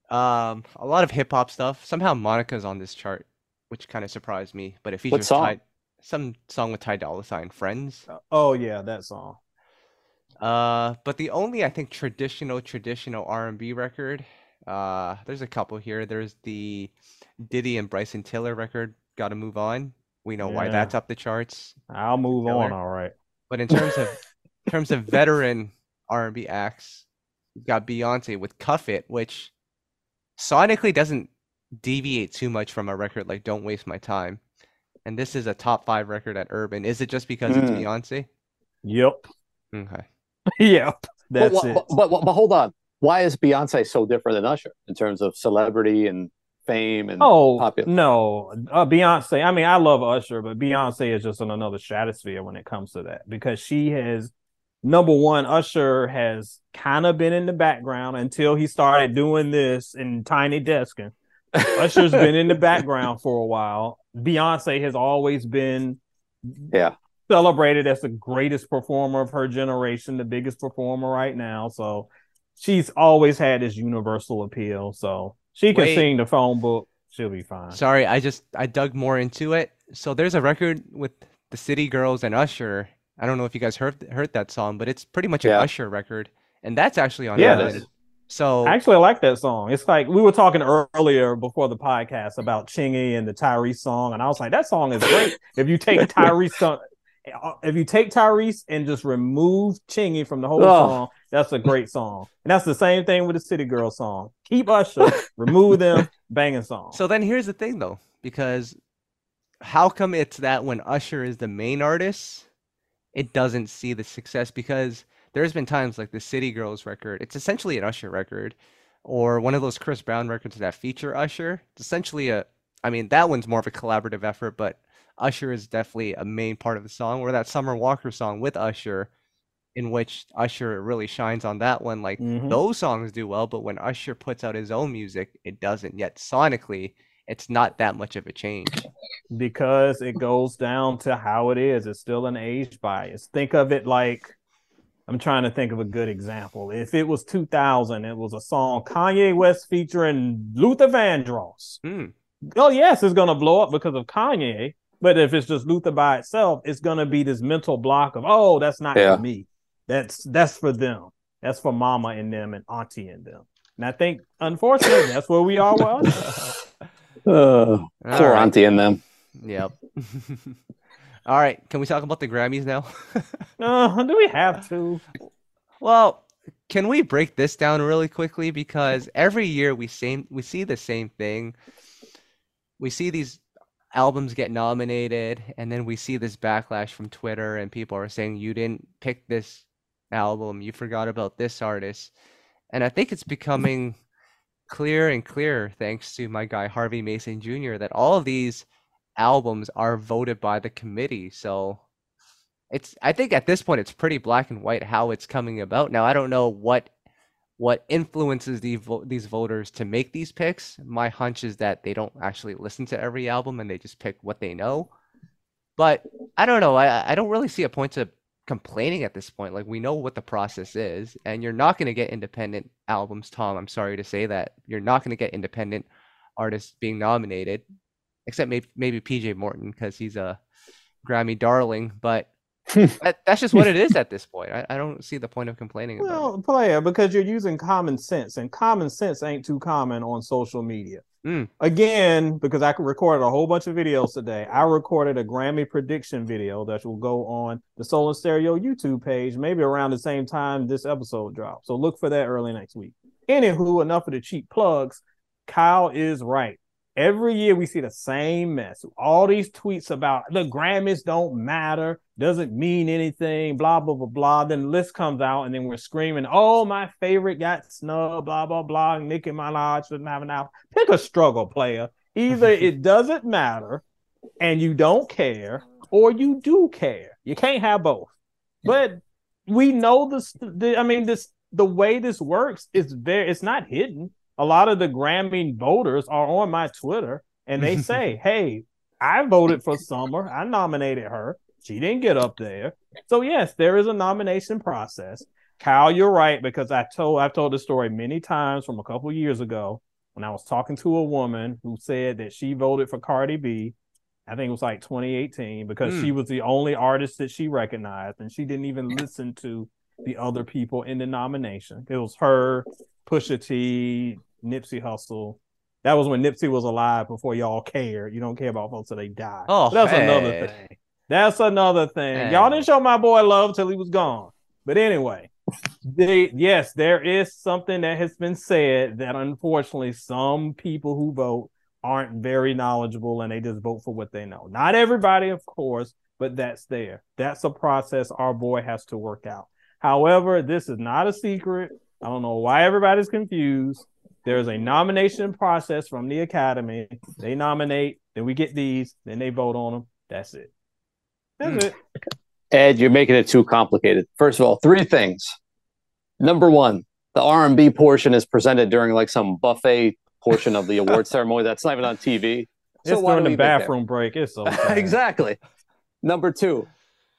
um, a lot of hip hop stuff. Somehow Monica's on this chart, which kind of surprised me. But it features? Ty, some song with Ty Dolla Sign, "Friends." Oh yeah, that song. Uh, but the only I think traditional traditional R&B record, uh, there's a couple here. There's the Diddy and Bryson Tiller record, "Gotta Move On." We know why that's up the charts. I'll move Killer. on. All right. But in terms of in terms of veteran R&B acts, you've got Beyonce with "Cuff It," which sonically doesn't deviate too much from a record like "Don't Waste My Time." And this is a top five record at Urban. Is it just because it's Mm. Beyonce? Yep. Okay. (laughs) yep. but, That's wha- it. but, but, but hold on. Why is Beyonce so different than Usher in terms of celebrity and fame and Oh popular? no, uh, Beyonce. I mean, I love Usher, but Beyonce is just in another stratosphere when it comes to that because she has number one. Usher has kind of been in the background until he started doing this in Tiny Deskin. Usher's been in the (laughs) background for a while. Beyonce has always been Yeah. celebrated as the greatest performer of her generation, the biggest performer right now. So she's always had this universal appeal. So she can Wait. sing the phone book. She'll be fine. Sorry, I just I dug more into it. So there's a record with the City Girls and Usher. I don't know if you guys heard heard that song, but it's pretty much an Yeah. Usher record, and that's actually on Yeah, it Urban. is. So I actually like that song. It's like we were talking earlier before the podcast about Chingy and the Tyrese song, and I was like, that song is great. if you take (laughs) Tyrese, song, uh, if you take Tyrese and just remove Chingy from the whole Oh. song, that's a great song. And that's the same thing with the City Girl song. Keep Usher, remove them, banging song. so then here's the thing though, because how come it's that when Usher is the main artist, it doesn't see the success? Because there's been times like the City Girls record, it's essentially an Usher record, or one of those Chris Brown records that feature Usher. It's essentially a, I mean, that one's more of a collaborative effort, but Usher is definitely a main part of the song. Or that Summer Walker song with Usher, in which Usher really shines on that one. Like Mhm. those songs do well, but when Usher puts out his own music, it doesn't. Yet sonically, it's not that much of a change. because it goes down to how it is. It's still an age bias. Think of it like I'm trying to think of a good example. If it was 2000, it was a song Kanye West featuring Luther Vandross. Hmm. Oh yes, it's gonna blow up because of Kanye. But if it's just Luther by itself, it's gonna be this mental block of oh, that's not Yeah. for me. That's that's for them. That's for Mama and them and Auntie and them. And I think unfortunately that's where we are with us. (laughs) Uh, All poor right. auntie and them. Yep. (laughs) All right. Can we talk about the Grammys now? (laughs) Uh, do we have to? Well, can we break this down really quickly? Because every year we same we see the same thing. We see these albums get nominated, and then we see this backlash from Twitter, and people are saying you didn't pick this album, you forgot about this artist. And I think it's becoming clearer and clearer, thanks to my guy Harvey Mason Jr., that all of these albums are voted by the committee. So it's I think at this point it's pretty black and white how it's coming about. Now I don't know what what influences the vo- these voters to make these picks. My hunch is that they don't actually listen to every album and they just pick what they know. But I don't know. I I don't really see a point to complaining at this point. Like we know what the process is, and you're not going to get independent albums, Tom. I'm sorry to say that you're not going to get independent artists being nominated, except maybe maybe PJ Morton because he's a Grammy darling. But (laughs) that, that's just what it is at this point. I, I don't see the point of complaining about it. Well, player, because you're using common sense, and common sense ain't too common on social media. Mm. Again, because I recorded a whole bunch of videos today. I recorded a Grammy prediction video that will go on the Soul and Stereo YouTube page, maybe around the same time this episode drops. So look for that early next week. Anywho, enough of the cheap plugs. Kyle is right. Every year we see the same mess. All these tweets about the Grammys don't matter, doesn't mean anything, blah, blah, blah, blah. Then the list comes out, and then we're screaming, Oh, my favorite got snubbed, blah, blah, blah. Nicki Minaj shouldn't have an album. Pick a struggle player. Either (laughs) it doesn't matter and you don't care, or you do care. You can't have both. But we know this, the, I mean, this the way this works is very it's not hidden a lot of the Grammy voters are on my Twitter and they (laughs) say, Hey, I voted for Summer. I nominated her. She didn't get up there. So yes, there is a nomination process. Kyle, you're right, because I told I've told the story many times from a couple years ago when I was talking to a woman who said that she voted for Cardi B. I think it was like 2018 because Mm. she was the only artist that she recognized and she didn't even listen to the other people in the nomination. It was her, Pusha T, Nipsey Hussle. That was when Nipsey was alive before y'all cared. You don't care about folks till they die. Oh, that's another thing. That's another thing. Hey. Y'all didn't show my boy love till he was gone. But anyway, they, yes, there is something that has been said that unfortunately some people who vote aren't very knowledgeable and they just vote for what they know. Not everybody, of course, but that's there. That's a process our boy has to work out. However, this is not a secret. I don't know why everybody's confused. There's a nomination process from the Academy. They nominate, then we get these, then they vote on them. That's it. That's Hmm. it. Ed, you're making it too complicated. First of all, three things. Number one, the R and B portion is presented during like some buffet portion of the award (laughs) ceremony that's not even on TV. So it's why during the we even care? bathroom break. It's (laughs) so exactly. Number two,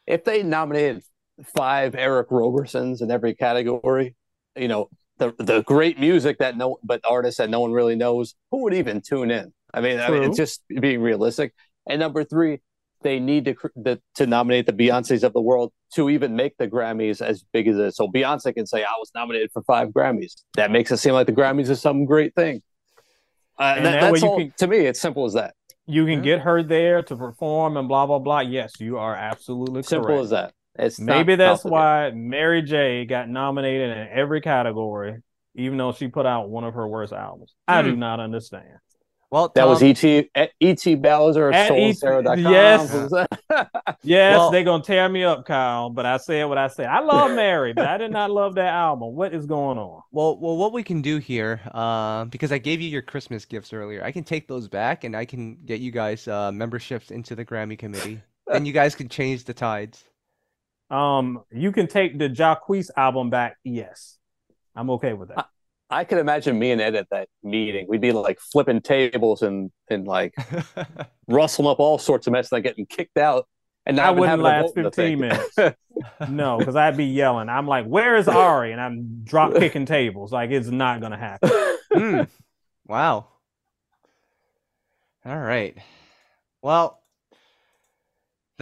if they nominated five Eric Robersons in every category, you know, the the great music that no but artists that no one really knows, who would even tune in? I mean, I mean it's just being realistic. And number three, they need to the, to nominate the Beyonces of the world to even make the Grammys as big as it. So Beyonce can say, "I was nominated for five Grammys." That makes it seem like the Grammys is some great thing. Uh, And that- that that's all, can- to me. It's simple as that. You can Yeah. get her there to perform and blah blah blah. Yes, you are absolutely Simple correct. as that. It's Maybe that's why Mary J got nominated in every category, even though she put out one of her worst albums. I Hmm. do not understand. Well, That was Tom, ET E.T. Bowser At E soulsarah.com. yes. (laughs) Yes, Well- they're gonna tear me up, Kyle. But I said what I said. I love (laughs) Mary, but I did not love that album. What is going on? Well, well, what we can do here, uh, because I gave you your Christmas gifts earlier, I can take those back and I can get you guys uh, memberships into the Grammy committee, (laughs) and you guys can change the tides. Um, you can take the Jacquees album back. Yes, I'm okay with that. I could imagine me and Ed at that meeting. We'd be like flipping tables and and like (laughs) rustling up all sorts of mess, and like getting kicked out. And not I wouldn't having last vote in the 15 minutes. (laughs) No, because I'd be yelling. I'm like, "Where is Ari?" And I'm drop (laughs) kicking tables. Like it's not gonna happen. Hmm. Wow. All right. Well,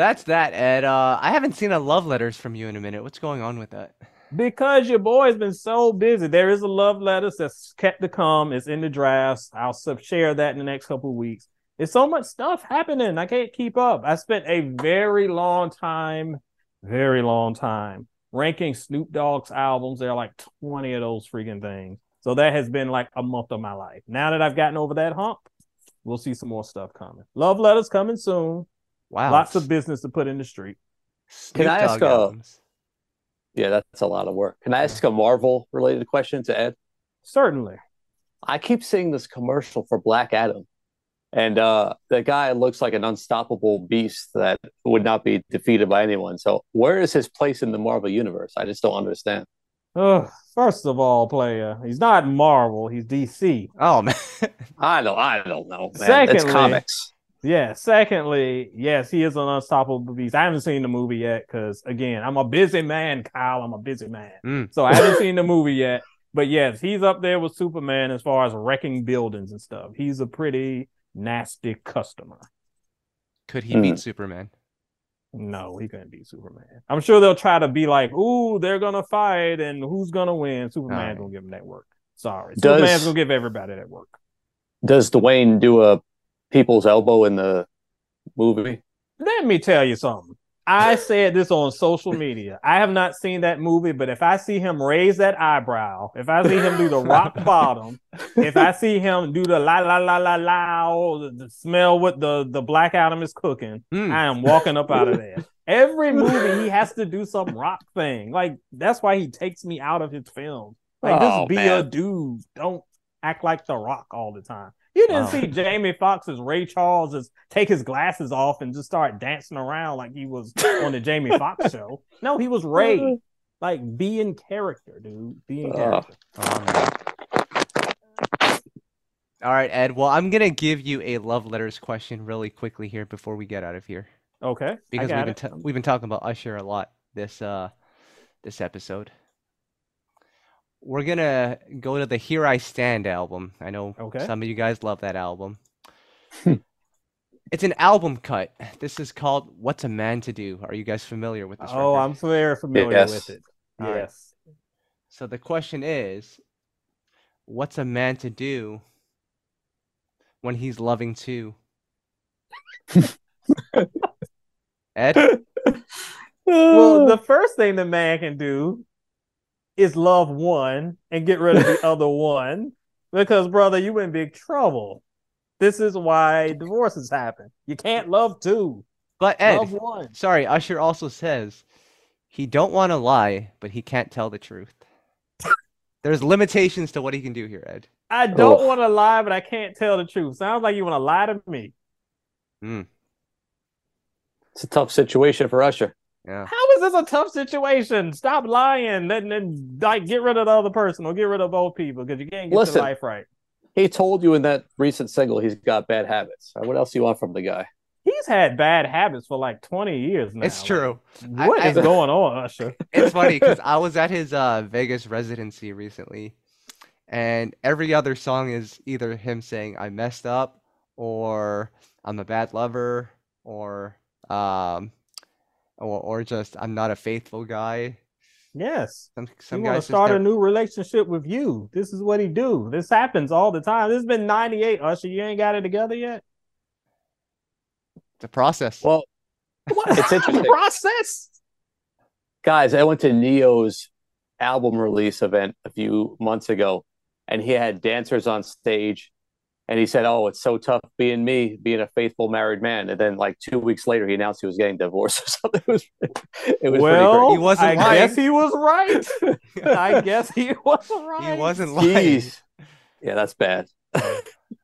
that's that, Ed. Uh, I haven't seen a love letters from you in a minute. What's going on with that? Because your boy's been so busy. There is a love letter that's kept to come. It's in the drafts. I'll share that in the next couple weeks. It's so much stuff happening. I can't keep up. I spent a very long time, very long time ranking Snoop Dogg's albums. There are like 20 of those freaking things. So that has been like a month of my life. Now that I've gotten over that hump, we'll see some more stuff coming. Love letters coming soon. Wow. Lots of business to put in the street. Snoop Can I ask, Dogg uh, yeah, that's a lot of work. Can I ask a Marvel related question to Ed? Certainly. I keep seeing this commercial for Black Adam, and uh, the guy looks like an unstoppable beast that would not be defeated by anyone. So, where is his place in the Marvel universe? I just don't understand. Ugh, first of all, player, he's not Marvel, he's DC. Oh man. (laughs) I don't. I don't know. Man. Secondly- it's comics. Yeah. Secondly, yes, he is an unstoppable beast. I haven't seen the movie yet because, again, I'm a busy man, Kyle. I'm a busy man. Mm. So I haven't seen the movie yet. But yes, he's up there with Superman as far as wrecking buildings and stuff. He's a pretty nasty customer. Could he Hmm. beat Superman? No, he couldn't beat Superman. I'm sure they'll try to be like, "Ooh, they're gonna fight, and who's gonna win?" Superman's Alright. gonna give him that work. Sorry, Does- Superman's gonna give everybody that work. Does Dwayne do a people's elbow in the movie? Let me tell you something. I said this on social media. I have not seen that movie, but if I see him raise that eyebrow, if I see him do the rock (laughs) bottom, if I see him do the la la la la la, the, smell what the the Black Adam is cooking, Hmm. I am walking up out of there. (laughs) Every movie he has to do some rock thing. Like that's why he takes me out of his films. Like Oh, just be a dude. Don't act like the rock all the time. You didn't Wow. see Jamie Foxx as Ray Charles just take his glasses off and just start dancing around like he was on the Jamie Foxx (laughs) show. No, he was Ray. Like be in character, dude. Be in character. Oh. All right, Ed. Well, I'm gonna give you a love letters question really quickly here before we get out of here Okay. Because we've got been it. ta- we've been talking about Usher a lot this uh this episode. We're gonna go to the Here I Stand album. I know Okay. some of you guys love that album. Hmm. It's an album cut. This is called What's a Man to Do. Are you guys familiar with this Oh, record? I'm very familiar Yes. with it. All right. Yes. So the question is, what's a man to do when he's loving too? (laughs) Ed? Well, the first thing the man can do is love one and get rid of the other (laughs) one. Because, brother, you in big trouble. This is why divorces happen. You can't love two. But Ed, Love one. sorry, Usher also says he don't want to lie, but he can't tell the truth. (laughs) There's limitations to what he can do here, Ed. I don't Ugh. want to lie, but I can't tell the truth. Sounds like you want to lie to me. Hmm. It's a tough situation for Usher. Yeah. How is this a tough situation? Stop lying and then like get rid of the other person or get rid of both people because you can't get Listen. your life right. He told you in that recent single he's got bad habits. What else do you want from the guy? He's had bad habits for like 20 years now. It's true. Like, what I- is I- (laughs) going on, Usher? It's funny because (laughs) I was at his uh, Vegas residency recently, and every other song is either him saying "I messed up" or "I'm a bad lover" or um, or or just "I'm not a faithful guy." Yes. Some He some want to guys just start a new relationship with you. This is what he do. This happens all the time. This has been 98, Usher. You ain't got it together yet? It's a process. Well, What? It's (laughs) interesting. Process. guys, I went to Ne-Yo's album release event a few months ago, and he had dancers on stage, and he said, "Oh, it's so tough being me, being a faithful married man." And then, like two weeks later, he announced he was getting divorced or (laughs) something. It was, it was well, He wasn't I lying. guess he was right. (laughs) I (laughs) guess he was right. he wasn't lying. Jeez, yeah, that's bad.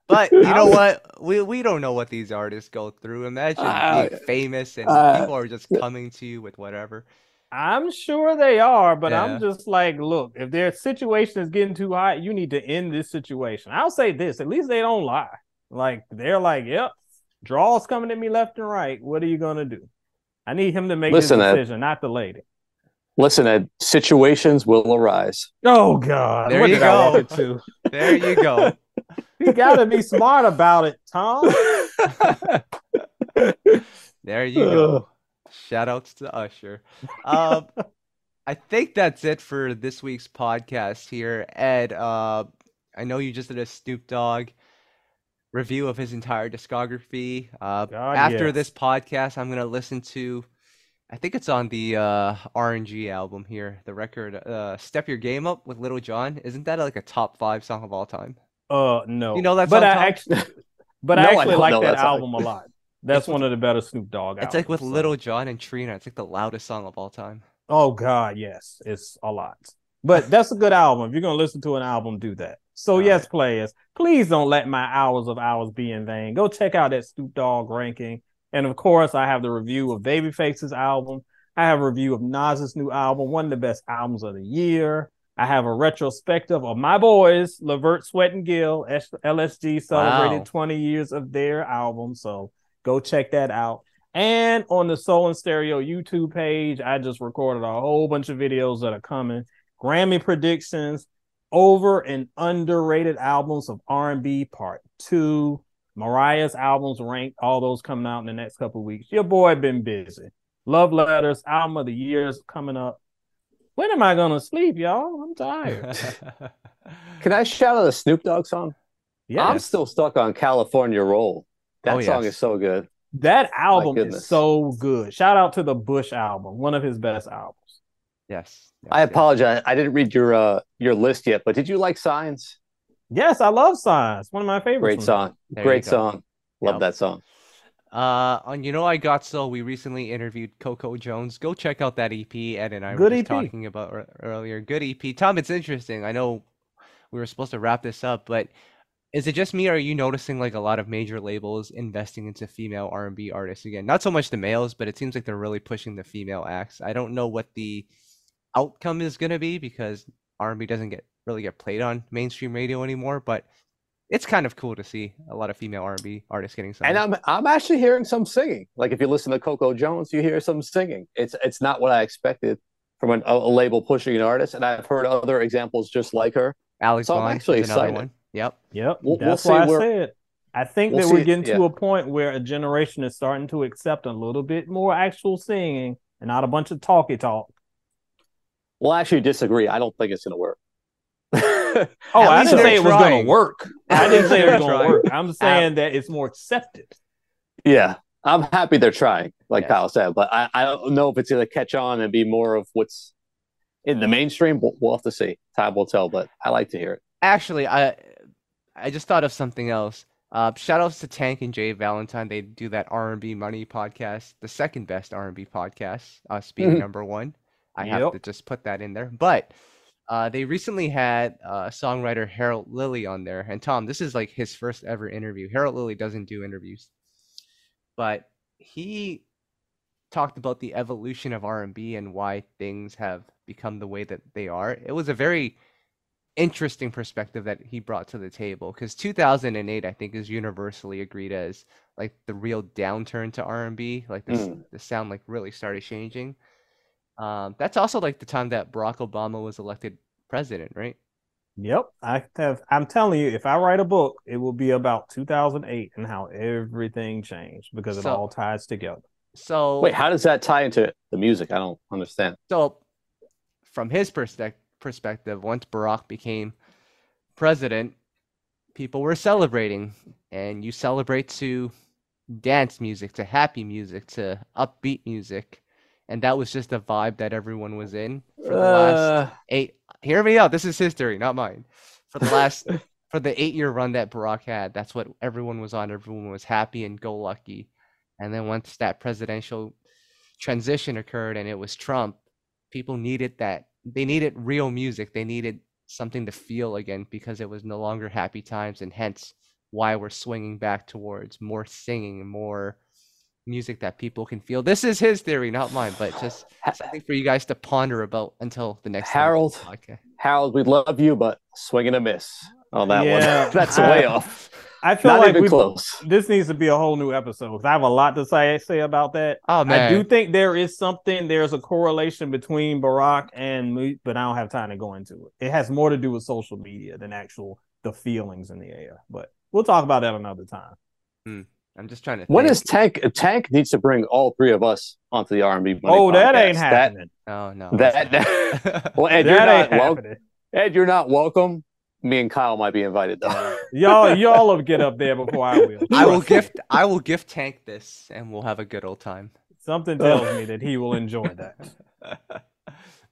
But you know what? We we don't know what these artists go through. Imagine Uh, being famous and uh, people are just coming to you with whatever. I'm sure they are, but Yeah. I'm just like, look, if their situation is getting too hot, you need to end this situation. I'll say this: at least they don't lie. Like they're like, yep, draws coming at me left and right. What are you gonna do? I need him to make Listen, this Ed. decision, not the lady. Listen, Ed, situations will arise. Oh God, There what you did I walk go. into? (laughs) There you go. (laughs) You gotta be smart about it, Tom. (laughs) There you go. Shout outs to Usher. Um, I think that's it for this week's podcast here. Ed, uh, I know you just did a Snoop Dogg review of his entire discography. Uh, God, after yes. this podcast, I'm gonna listen to, I think it's on the uh, R&G album here, the record uh, "Step Your Game Up" with Lil Jon. Isn't that like a top five song of all time? Uh, no, You know that but I actually, (laughs) but No, I I actually don't like that album a lot. That's It's with- one of the better Snoop Dogg albums. It's like with so. Lil Jon and Trina. It's like the loudest song of all time. Oh God, yes, it's a lot. But that's a good album. If you're gonna listen to an album, do that. So All yes, right. players, please don't let my hours of hours be in vain. Go check out that Snoop Dogg ranking, and of course, I have the review of Babyface's album. I have a review of Nas's new album, one of the best albums of the year. I have a retrospective of my boys, Levert, Sweat, and Gill. LSG celebrated Wow. 20 years of their album, so go check that out. And on the Soul and Stereo YouTube page, I just recorded a whole bunch of videos that are coming. Grammy predictions, over and underrated albums of R&B Part Two, Mariah's albums ranked, all those coming out in the next couple of weeks. Your boy been busy. Love Letters, album of the years coming up. When am I gonna sleep, y'all? I'm tired. (laughs) Can I shout out a Snoop Dogg song? yeah, I'm still stuck on California Roll. That Oh, song yes. is so good. that album is so good. Shout out to the Bush album, one of his best albums. yes. yes, I yes. apologize. I didn't read your uh your list yet, but did you like Signs? Yes, I love Signs. One of my favorites. Great song. There Great song. Love Yep. that song. Uh, on You Know I Got So, we recently interviewed Coco Jones. Go check out that EP Ed and I Good were just EP. talking about earlier. Good EP. Tom, it's interesting. I know we were supposed to wrap this up, but is it just me or are you noticing like a lot of major labels investing into female R&B artists again? Not so much the males, but it seems like they're really pushing the female acts. I don't know what the outcome is going to be because R&B doesn't get really get played on mainstream radio anymore, but it's kind of cool to see a lot of female R&B artists getting signed. And I'm I'm actually hearing some singing. Like if you listen to Coco Jones, you hear some singing. It's it's not what I expected from an, a, a label pushing an artist. And I've heard other examples just like her. Alex So I'm actually excited. One. Yep. Yep. We'll- we'll That's see why I where- said I think we'll that we're getting to yeah. a point where a generation is starting to accept a little bit more actual singing and not a bunch of talky talk. Well, I actually disagree. I don't think it's gonna work. (laughs) Oh, I didn't say it was going to work. I didn't say it was going to work. I'm saying that it's more accepted. yeah. I'm happy they're trying, like Yes. Kyle said, but I, I don't know if it's gonna catch on and be more of what's in the mainstream. We'll, we'll have to see. Time will tell, but I like to hear it. Actually, I I just thought of something else. Uh, shout outs to Tank and J. Valentine. They do that R&B Money podcast, the second best R&B podcast, us being Mhm. number one. I have to just put that in there. But uh, they recently had uh, songwriter Harold Lilly on there. And Tom, this is like his first ever interview. Harold Lilly doesn't do interviews, but he talked about the evolution of R&B and why things have become the way that they are. It was a very interesting perspective that he brought to the table because 2008 I think is universally agreed as like the real downturn to R&B like this Mm. the sound like really started changing um that's also like the time that Barack Obama was elected president right Yep. I have I'm telling you, if I write a book, it will be about 2008 and how everything changed because it So- all ties together. so Wait, how does that tie into the music? I don't understand. So, from his perspective, perspective, once Barack became president, people were celebrating, and you celebrate to dance music, to happy music, to upbeat music, and that was just the vibe that everyone was in for the last Uh, eight. Hear me out. This is history, not mine. For the last, (laughs) for the eight-year run that Barack had, that's what everyone was on. Everyone was happy and go lucky, and then once that presidential transition occurred and it was Trump, people needed that. They needed real music. They needed something to feel again because it was no longer happy times, and hence why we're swinging back towards more singing more music that people can feel. This is his theory, not mine, but just something for you guys to ponder about until the next time we Harold, the podcast. Harold, we love you, but swing and a miss on that Yeah, one. (laughs) That's I- way off. I feel Not like even we close. this needs to be a whole new episode. 'cause I have a lot to say say about that. Oh man, I do think there is something. There's a correlation between Barack and me, but I don't have time to go into it. It has more to do with social media than actual the feelings in the air. But we'll talk about that another time. Hmm. I'm just trying to. When think. Tank? Tank needs to bring all three of us onto the R&B. Money oh, that ain't podcast. happening. Oh no. That, that, (laughs) well, Ed, you're not welcome. happening. Ed, you're not welcome. Me and Kyle might be invited though. (laughs) Y'all, y'all will get up there before I will. I will gift. I will gift Tank this, and we'll have a good old time. Something tells me that he will enjoy that. (laughs) but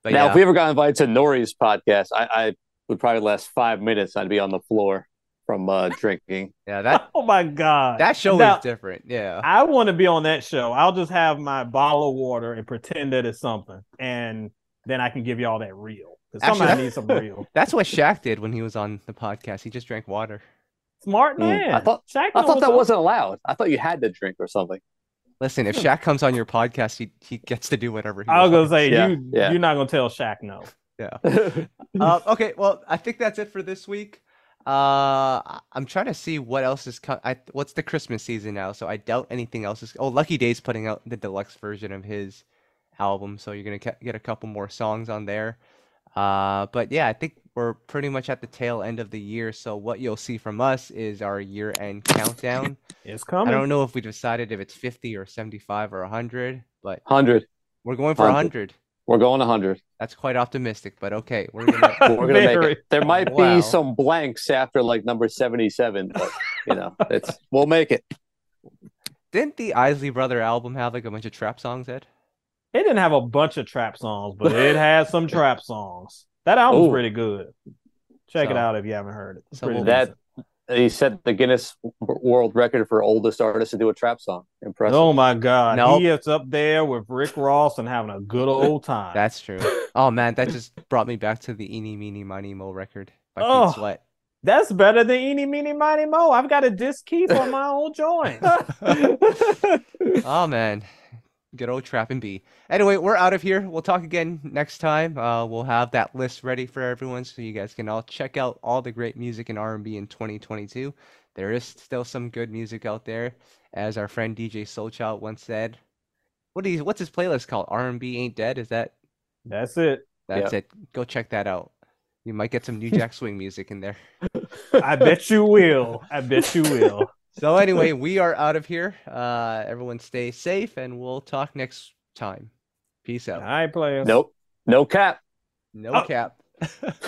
now, yeah, if we ever got invited to N.O.R.E.'s podcast, I, I would probably last five minutes. I'd be on the floor from uh, drinking. (laughs) yeah, that Oh my god, that show Now, is different. Yeah. I want to be on that show. I'll just have my bottle of water and pretend that it's something, and then I can give y'all that real. Because Actually, somebody that- needs some (laughs) real. That's what Shaq did when he was on the podcast. He just drank water. Smart Mm, man. I thought- Shaq I thought that what's wasn't allowed. I thought you had to drink or something. Listen, if Shaq comes on your podcast, he he gets to do whatever he up. I was gonna say Yeah, you. yeah. You're not gonna tell Shaq no. Yeah. (laughs) Uh, okay, well, I think that's it for this week. Uh, I- I'm trying to see what else is co- I what's the Christmas season now, so I doubt anything else is. Oh, Lucky Daye's putting out the deluxe version of his album, so you're gonna ca- get a couple more songs on there. Uh, but yeah, I think we're pretty much at the tail end of the year. So what you'll see from us is our year-end countdown. (laughs) It's coming. I don't know if we decided if it's 50 or 75 or 100, but Hundred. we're going for 100. 100. We're going hundred. That's quite optimistic, but okay. We're gonna (laughs) We're gonna make it. There might Wow. be some blanks after like number seventy-seven, but you know, it's we'll make it. Didn't the Isley Brother album have like a bunch of trap songs, Ed? It didn't have a bunch of trap songs, but it had some (laughs) trap songs. That album's Ooh. pretty good. Check it out if you haven't heard it. It's so pretty That decent. he set the Guinness World Record for oldest artist to do a trap song. Impressive. Oh my god, Nope. he is up there with Rick Ross and having a good old time. That's true. (laughs) Oh man, that just brought me back to the Eeny Meeny Miny Mo record by Oh. Pete Sweat. That's better than Eeny Meeny Miny Mo. I've got a disc keep on my old joint. (laughs) Oh man, good old Trap and B. Anyway, we're out of here. We'll talk again next time. Uh, we'll have that list ready for everyone, so you guys can all check out all the great music in R&B in 2022. There is still some good music out there, as our friend DJ Soulchild once said. What do you, what's his playlist called? R&B ain't dead. Is that That's it. that's it? Go check that out. You might get some New (laughs) Jack Swing music in there. I bet you will. I bet you will. So anyway, we are out of here. Uh, everyone stay safe, and we'll talk next time. Peace out. right, players. Nope. No cap. No Oh. cap. (laughs)